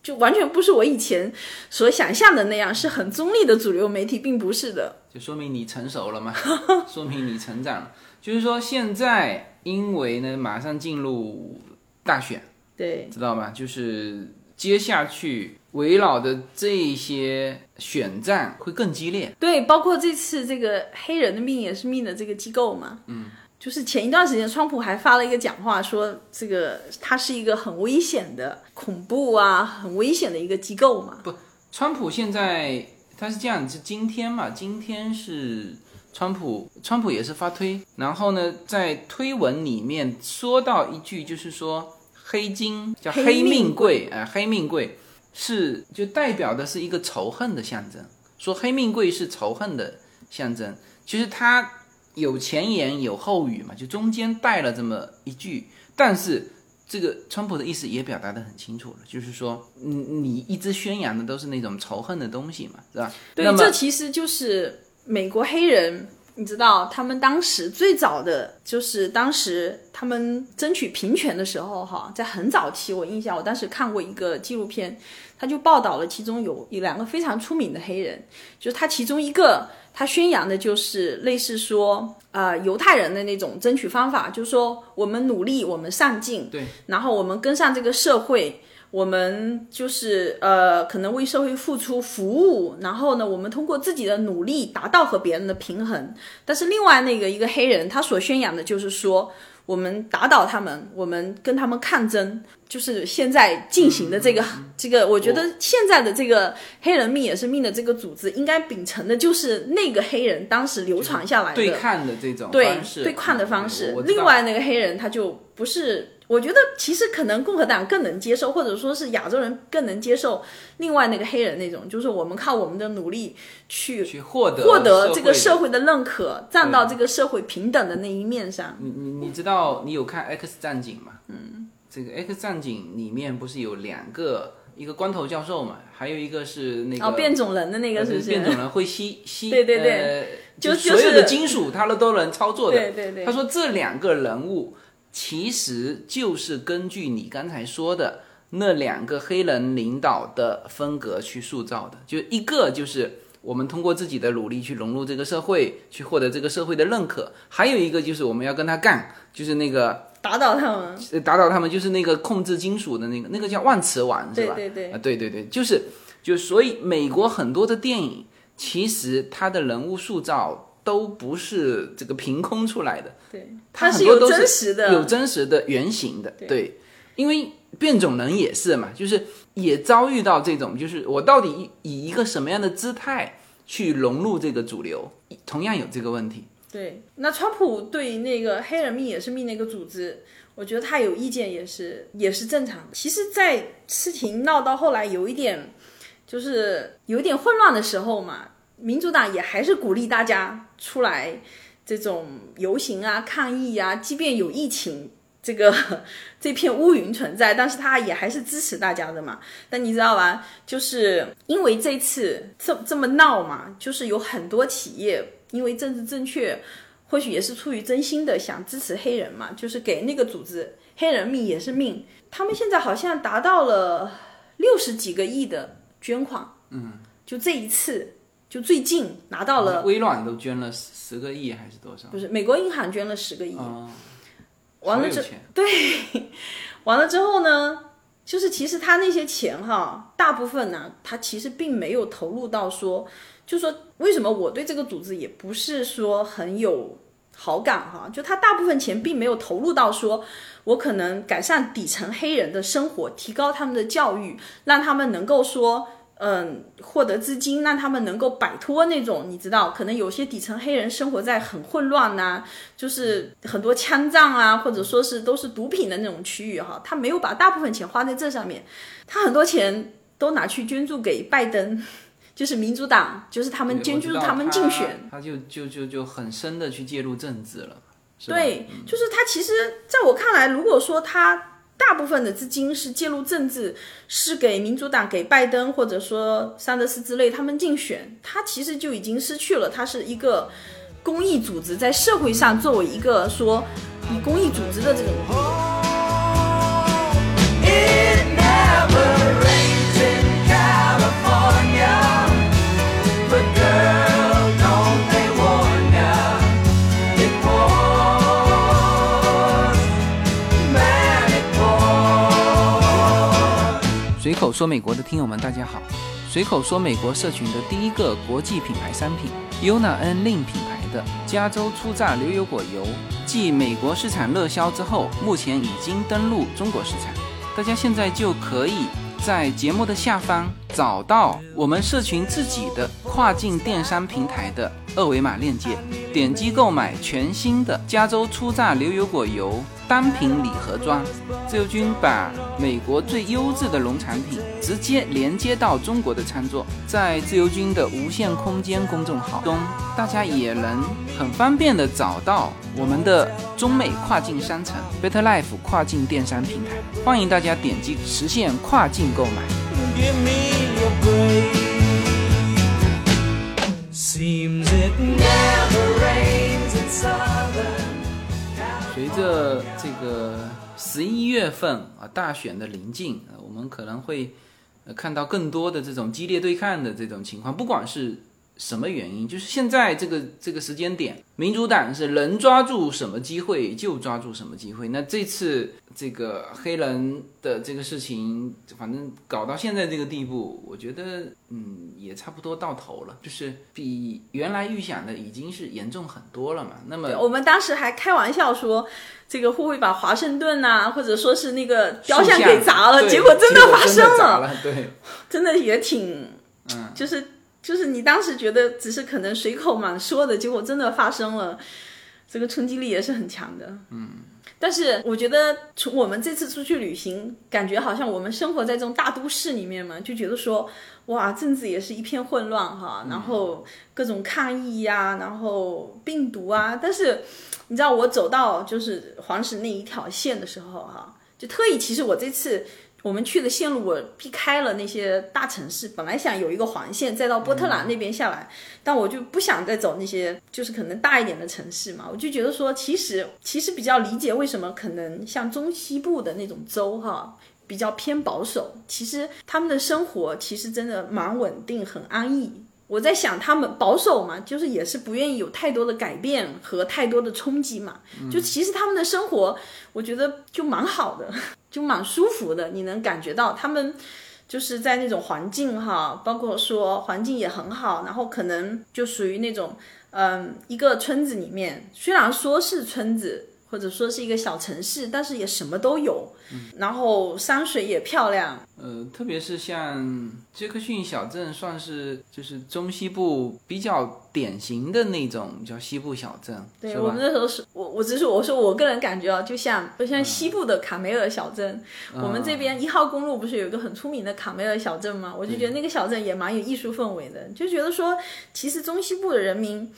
就完全不是我以前所想象的那样，是很中立的主流媒体，并不是的。就说明你成熟了嘛，[LAUGHS] 说明你成长了。就是说，现在因为呢，马上进入大选，对，知道吗？就是接下去围绕的这些选战会更激烈。对，包括这次这个黑人的命也是命的这个机构嘛，嗯。就是前一段时间，川普还发了一个讲话，说这个它是一个很危险的、恐怖啊，很危险的一个机构嘛。不，川普现在他是这样，是今天嘛？今天是川普，川普也是发推，然后呢，在推文里面说到一句，就是说黑金叫黑命贵呃，黑命贵是就代表的是一个仇恨的象征，说黑命贵是仇恨的象征，其实它。有前言有后语嘛，就中间带了这么一句，但是这个川普的意思也表达的很清楚了，就是说，你你一直宣扬的都是那种仇恨的东西嘛，是吧？对，这其实就是美国黑人，你知道，他们当时最早的就是当时他们争取平权的时候，哈，在很早期，我印象，我当时看过一个纪录片，他就报道了其中有一两个非常出名的黑人，就是他其中一个。他宣扬的就是类似说，呃，犹太人的那种争取方法，就是说我们努力，我们上进，对，然后我们跟上这个社会，我们就是呃，可能为社会付出服务，然后呢，我们通过自己的努力达到和别人的平衡。但是另外那个一个黑人，他所宣扬的就是说。我们打倒他们，我们跟他们抗争，就是现在进行的这个这个。我觉得现在的这个黑人命也是命的这个组织，应该秉承的就是那个黑人当时流传下来的对抗的这种对对抗的方式。另外那个黑人他就不是。我觉得其实可能共和党更能接受，或者说是亚洲人更能接受另外那个黑人那种，就是我们靠我们的努力去去获得获得这个社会的认可，站到这个社会平等的那一面上。你你你知道你有看 X 战警吗？嗯，这个 X 战警里面不是有两个，一个光头教授嘛，还有一个是那个哦变种人的那个是不是？变种人会吸吸对 [LAUGHS] 对对，就所有的金属他都都能操作的。对对对，他说这两个人物。其实就是根据你刚才说的那两个黑人领导的风格去塑造的，就一个就是我们通过自己的努力去融入这个社会，去获得这个社会的认可；还有一个就是我们要跟他干，就是那个打倒他们，打倒他们就是那个控制金属的那个，那个叫万磁王是吧？对对对，啊对对对，就是就所以美国很多的电影其实它的人物塑造。都不是这个凭空出来的，对，它是有真实的，有真实的原型的，对，因为变种人也是嘛，就是也遭遇到这种，就是我到底以一个什么样的姿态去融入这个主流，同样有这个问题。对，那川普对那个黑人命也是命那个组织，我觉得他有意见也是也是正常的。其实，在事情闹到后来有一点，就是有一点混乱的时候嘛。民主党也还是鼓励大家出来这种游行啊、抗议啊，即便有疫情这个 [LAUGHS] 这片乌云存在，但是他也还是支持大家的嘛。但你知道吧？就是因为这次这这么闹嘛，就是有很多企业因为政治正确，或许也是出于真心的想支持黑人嘛，就是给那个组织黑人命也是命，他们现在好像达到了六十几个亿的捐款。嗯，就这一次。就最近拿到了，微软都捐了十十个亿还是多少？不是美国银行捐了十个亿，哦，完了之好有钱 [LAUGHS] 对，完了之后呢，就是其实他那些钱哈，大部分呢，他其实并没有投入到说，就说为什么我对这个组织也不是说很有好感哈，就他大部分钱并没有投入到说我可能改善底层黑人的生活，提高他们的教育，让他们能够说。嗯，获得资金，让他们能够摆脱那种你知道，可能有些底层黑人生活在很混乱呐、就是很多枪战啊，或者说是都是毒品的那种区域哈，他没有把大部分钱花在这上面，他很多钱都拿去捐助给拜登，[LAUGHS] 就是民主党，就是他们对捐助他们竞选，他，他就就就就很深的去介入政治了，对，就是他其实在我看来，如果说他大部分的资金是介入政治，是给民主党、给拜登或者说桑德斯之类他们竞选，他其实就已经失去了他是一个公益组织在社会上作为一个说以公益组织的这种。说美国的听友们，大家好。随口说美国社群的第一个国际品牌商品 Yona N Lin 品牌的加州初榨牛油果油，继美国市场热销之后，目前已经登陆中国市场。大家现在就可以在节目的下方找到我们社群自己的跨境电商平台的二维码链接，点击购买全新的加州初榨牛油果油单品礼盒装。自由军把美国最优质的农产品直接连接到中国的餐桌，在自由军的无限空间公众号中，大家也能很方便的找到我们的中美跨境商城 Better Life 跨境电商平台，欢迎大家点击实现跨境购买。Give me Seems it never rains in southern. 随着这个十一月份啊大选的临近，我们可能会呃看到更多的这种激烈对抗的这种情况，不管是什么原因，就是现在这个这个时间点，民主党是能抓住什么机会就抓住什么机会。那这次这个黑人的这个事情，反正搞到现在这个地步，我觉得嗯也差不多到头了，就是比原来预想的已经是严重很多了嘛。那么我们当时还开玩笑说，这个会不会把华盛顿呐、或者说是那个雕像给砸了？结果真的发生了，对，真的也挺，嗯，就是就是你当时觉得只是可能随口嘛说的，结果真的发生了，这个冲击力也是很强的。嗯，但是我觉得从我们这次出去旅行，感觉好像我们生活在这种大都市里面嘛，就觉得说哇，政治也是一片混乱哈，然后各种抗议呀、然后病毒啊，但是你知道我走到就是黄石那一条线的时候哈，就特意其实我这次。我们去的线路我避开了那些大城市，本来想有一个环线再到波特兰那边下来，但我就不想再走那些就是可能大一点的城市嘛，我就觉得说，其实其实比较理解为什么可能像中西部的那种州哈。比较偏保守，其实他们的生活其实真的蛮稳定，很安逸。我在想，他们保守嘛，就是也是不愿意有太多的改变和太多的冲击嘛。就其实他们的生活，我觉得就蛮好的，就蛮舒服的。你能感觉到他们就是在那种环境哈，包括说环境也很好，然后可能就属于那种嗯一个村子里面，虽然说是村子。或者说是一个小城市，但是也什么都有，然后山水也漂亮，呃，特别是像杰克逊小镇，算是就是中西部比较典型的那种叫西部小镇，对我们？那时候是我我只是我说我个人感觉啊，就像就像西部的卡梅尔小镇，我们这边一号公路不是有一个很出名的卡梅尔小镇吗？我就觉得那个小镇也蛮有艺术氛围的，就觉得说其实中西部的人民，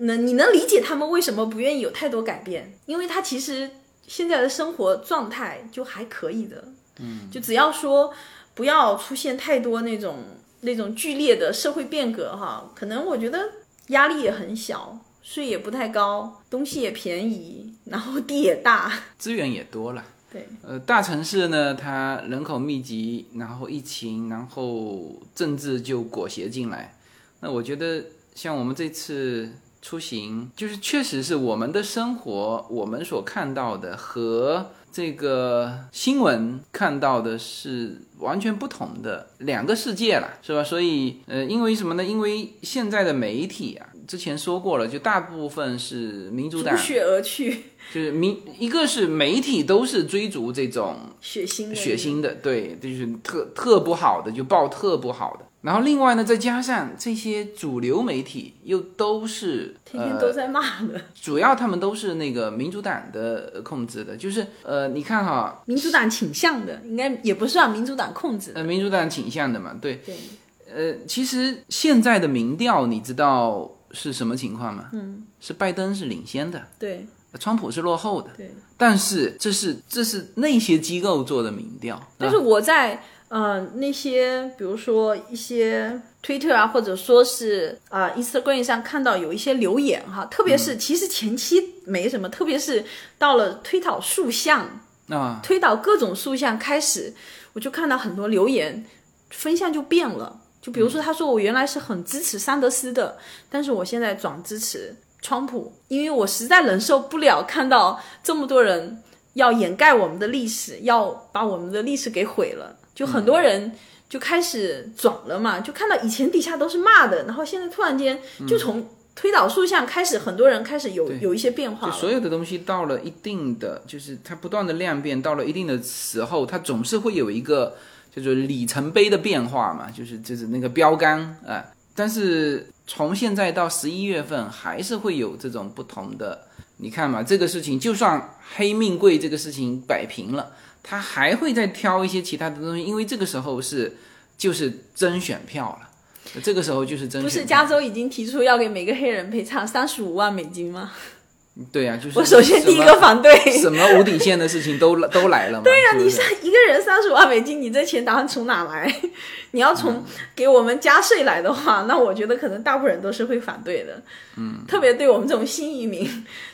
能你能理解他们为什么不愿意有太多改变，因为他其实现在的生活状态就还可以的，嗯，就只要说不要出现太多那种那种剧烈的社会变革哈，可能我觉得压力也很小。税也不太高，东西也便宜，然后地也大，[LAUGHS] 资源也多了。对，呃，大城市呢，它人口密集，然后疫情，然后政治就裹挟进来。那我觉得像我们这次出行，就是确实是我们的生活，我们所看到的和这个新闻看到的是完全不同的两个世界了，是吧？所以，呃，因为什么呢？因为现在的媒体啊，之前说过了，就大部分是民主党逐血而去，就是民，一个是媒体都是追逐这种血腥血腥的，对，就是特特不好的就报特不好的。然后另外呢，再加上这些主流媒体又都是天天都在骂的，主要他们都是那个民主党的控制的，就是呃，你看哈，民主党倾向的，应该也不算民主党控制，呃，民主党倾向的嘛，对，对，呃，其实现在的民调你知道是什么情况吗？嗯，是拜登是领先的，对，川普是落后的，对，但是这是这是那些机构做的民调，但是我在。嗯，那些比如说一些 Twitter 啊，或者说是啊 Instagram 上看到有一些留言哈，特别是其实前期没什么，特别是到了推导塑像啊，推导各种塑像开始，我就看到很多留言分向就变了。就比如说他说我原来是很支持桑德斯的，但是我现在转支持川普，因为我实在忍受不了看到这么多人要掩盖我们的历史，要把我们的历史给毁了。就很多人就开始转了嘛，就看到以前底下都是骂的，然后现在突然间就从推导塑像开始，很多人开始有有一些变化。就所有的东西到了一定的，就是它不断的量变，到了一定的时候，它总是会有一个就是里程碑的变化嘛，就是就是那个标杆啊。但是从现在到十一月份，还是会有这种不同的。你看嘛，这个事情就算黑命贵这个事情摆平了。他还会再挑一些其他的东西，因为这个时候是就是争选票了，这个时候就是争。不是加州已经提出要给每个黑人赔偿三十五万美金吗？对呀，就是我首先第一个反对，什么无底线的事情都 [LAUGHS] 都来了嘛。对呀，你三一个人三十五万美金，你这钱打算从哪来？[LAUGHS] 你要从给我们加税来的话，那我觉得可能大部分人都是会反对的。嗯，特别对我们这种新移民，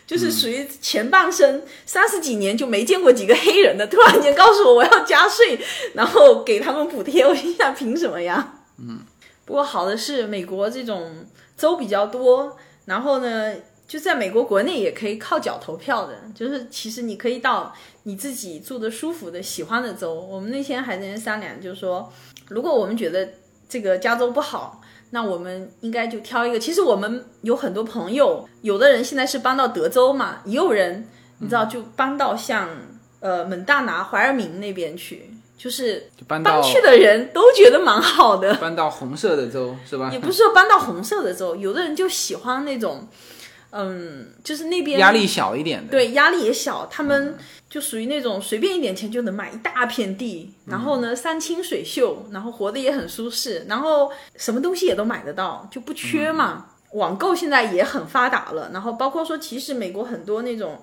就是属于前半生三十几年就没见过几个黑人的，突然间告诉我我要加税，然后给他们补贴，我心想凭什么呀？嗯，不过好的是美国这种州比较多，然后呢。就在美国国内也可以靠脚投票的，就是其实你可以到你自己住的舒服的、喜欢的州。我们那天还在商量，就是说，如果我们觉得这个加州不好，那我们应该就挑一个。其实我们有很多朋友，有的人现在是搬到德州嘛，也有人你知道就搬到像呃蒙大拿、怀俄明那边去，就是搬去的人都觉得蛮好的。搬到红色的州是吧？也不是说搬到红色的州，有的人就喜欢那种。嗯，就是那边压力小一点的，对，压力也小。他们就属于那种随便一点钱就能买一大片地，然后呢山清水秀，然后活得也很舒适，然后什么东西也都买得到，就不缺嘛。网购现在也很发达了，然后包括说，其实美国很多那种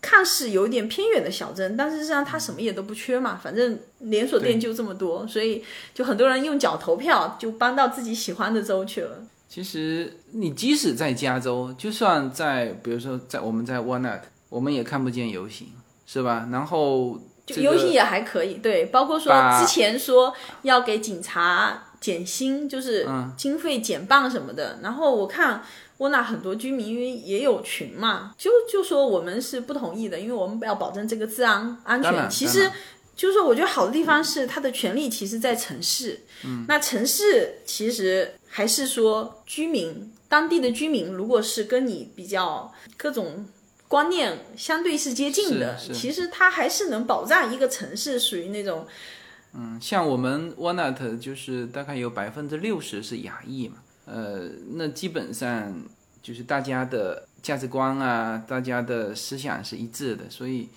看似有点偏远的小镇，但是实际上它什么也都不缺嘛，反正连锁店就这么多，所以就很多人用脚投票，就搬到自己喜欢的州去了。其实你即使在加州，就算在，比如说在我们在 Walnut，我们也看不见游行，是吧？然后游行也还可以，对，包括说之前说要给警察减薪，就是经费减半什么的。然后我看 Walnut 很多居民因为也有群嘛，就就说我们是不同意的，因为我们要保证这个治安安全。其实。就是说，我觉得好的地方是它的权利其实，在城市。嗯，那城市其实还是说居民当地的居民，如果是跟你比较各种观念相对是接近的，其实它还是能保障一个城市属于那种。嗯，像我们 Walnut 就是大概有百分之六十是亚裔嘛，呃，那基本上就是大家的价值观啊，大家的思想是一致的，所以。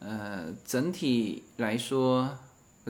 呃，整体来说，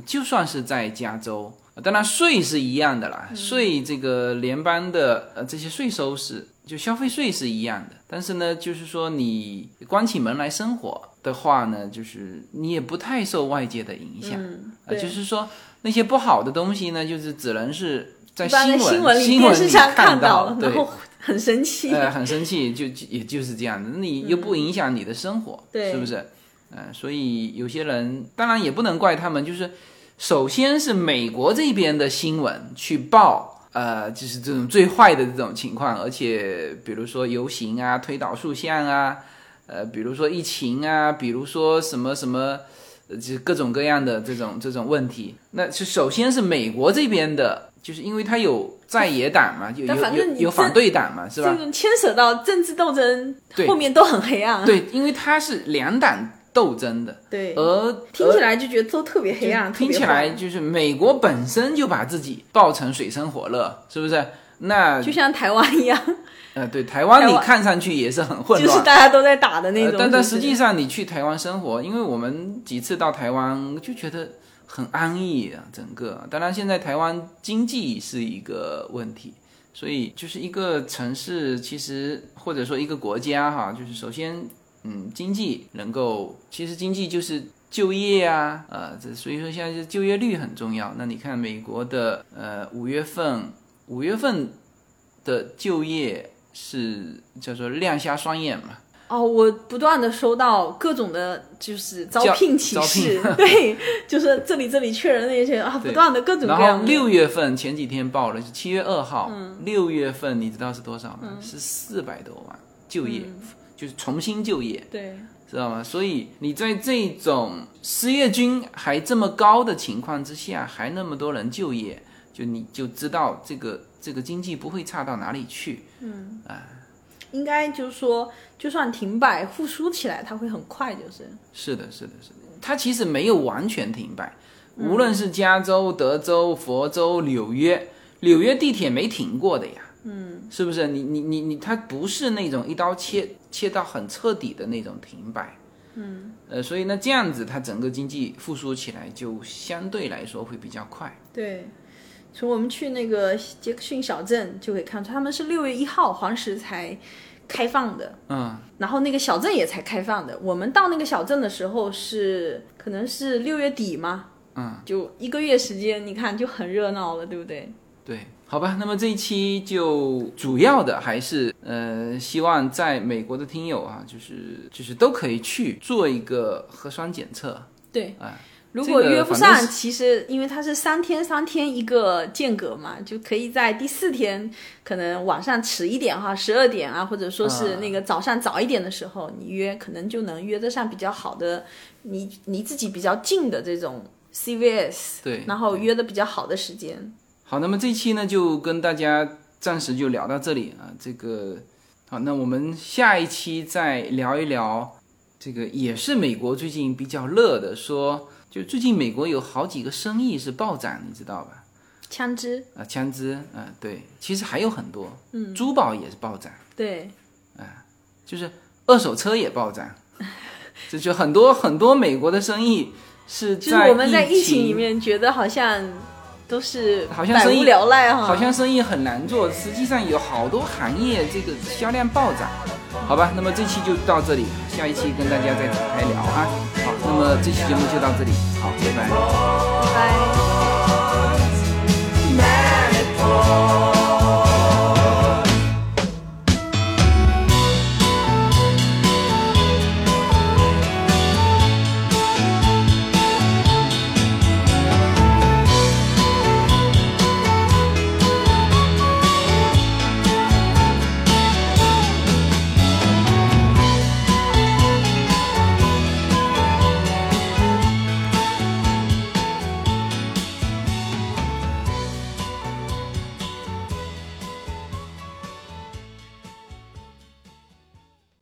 就算是在加州，当然税是一样的啦，税这个联邦的呃这些税收是就消费税是一样的，但是呢，就是说你关起门来生活的话呢，就是你也不太受外界的影响，啊，就是说那些不好的东西呢，就是只能是在新闻新闻里看到，然后很生气，呃，很生气，就也就是这样的，你又不影响你的生活，是不是？嗯，所以有些人当然也不能怪他们，就是首先是美国这边的新闻去报呃，就是这种最坏的这种情况，而且比如说游行啊、推倒塑像啊，呃，比如说疫情啊，比如说什么什么，呃，就是各种各样的这种这种问题。那是首先是美国这边的，就是因为它有在野党嘛，有有有有反对党嘛，是吧？这种牵扯到政治斗争，后面都很黑暗。对，因为它是两党斗争的，对，而听起来就觉得都特别黑暗，听起来就是美国本身就把自己爆成水深火热，是不是？那就像台湾一样，呃，对，台湾你看上去也是很混乱，就是大家都在打的那种。但但实际上你去台湾生活，因为我们几次到台湾就觉得很安逸啊，整个。当然现在台湾经济是一个问题，所以就是一个城市，其实或者说一个国家哈，就是首先。嗯，经济能够，其实经济就是就业啊，呃，这所以说现在是就业率很重要。那你看美国的呃五月份，五月份的就业是叫做亮瞎双眼嘛？哦，我不断的收到各种的，就是招聘启事，[LAUGHS] 对，就是这里这里确认那些啊，不断的各种各样。然后六月份前几天报了是七月二号，六月份你知道是多少吗？是四百多万就业。就是重新就业，对，知道吗？所以你在这种失业率还这么高的情况之下，还那么多人就业，就你就知道这个这个经济不会差到哪里去。嗯，啊，应该就是说，就算停摆复苏起来，它会很快，就是。是的，是的，是的，它其实没有完全停摆，无论是加州、德州、佛州、纽约，纽约地铁没停过的呀。嗯，是不是？你你你你，它不是那种一刀切切到很彻底的那种停摆，嗯，呃，所以呢，这样子它整个经济复苏起来就相对来说会比较快。对，从我们去那个杰克逊小镇就可以看出，他们是六月一号黄石才开放的，嗯，然后那个小镇也才开放的。我们到那个小镇的时候是可能是六月底嘛，嗯，就一个月时间，你看就很热闹了，对不对？对。好吧，那么这一期就主要的还是呃，希望在美国的听友啊，就是就是都可以去做一个核酸检测。对，哎，如果约不上，其实因为它是三天三天一个间隔嘛，就可以在第四天可能晚上迟一点哈，十二点啊，或者说是那个早上早一点的时候，你约可能就能约得上比较好的，离离自己比较近的这种 CVS，对，然后约的比较好的时间。好，那么这期呢就跟大家暂时就聊到这里啊。这个好，那我们下一期再聊一聊这个，也是美国最近比较热的，说就最近美国有好几个生意是暴涨，你知道吧？枪支啊，枪支啊，对，其实还有很多，嗯，珠宝也是暴涨，对，啊，就是二手车也暴涨，[LAUGHS] 这就很多很多美国的生意是就是我们在疫情里面觉得好像。都是好像生意聊赖哈，好像生意很难做，实际上有好多行业这个销量暴涨，好吧，那么这期就到这里，下一期跟大家再展开聊啊，好，那么这期节目就到这里，好，拜拜，拜拜。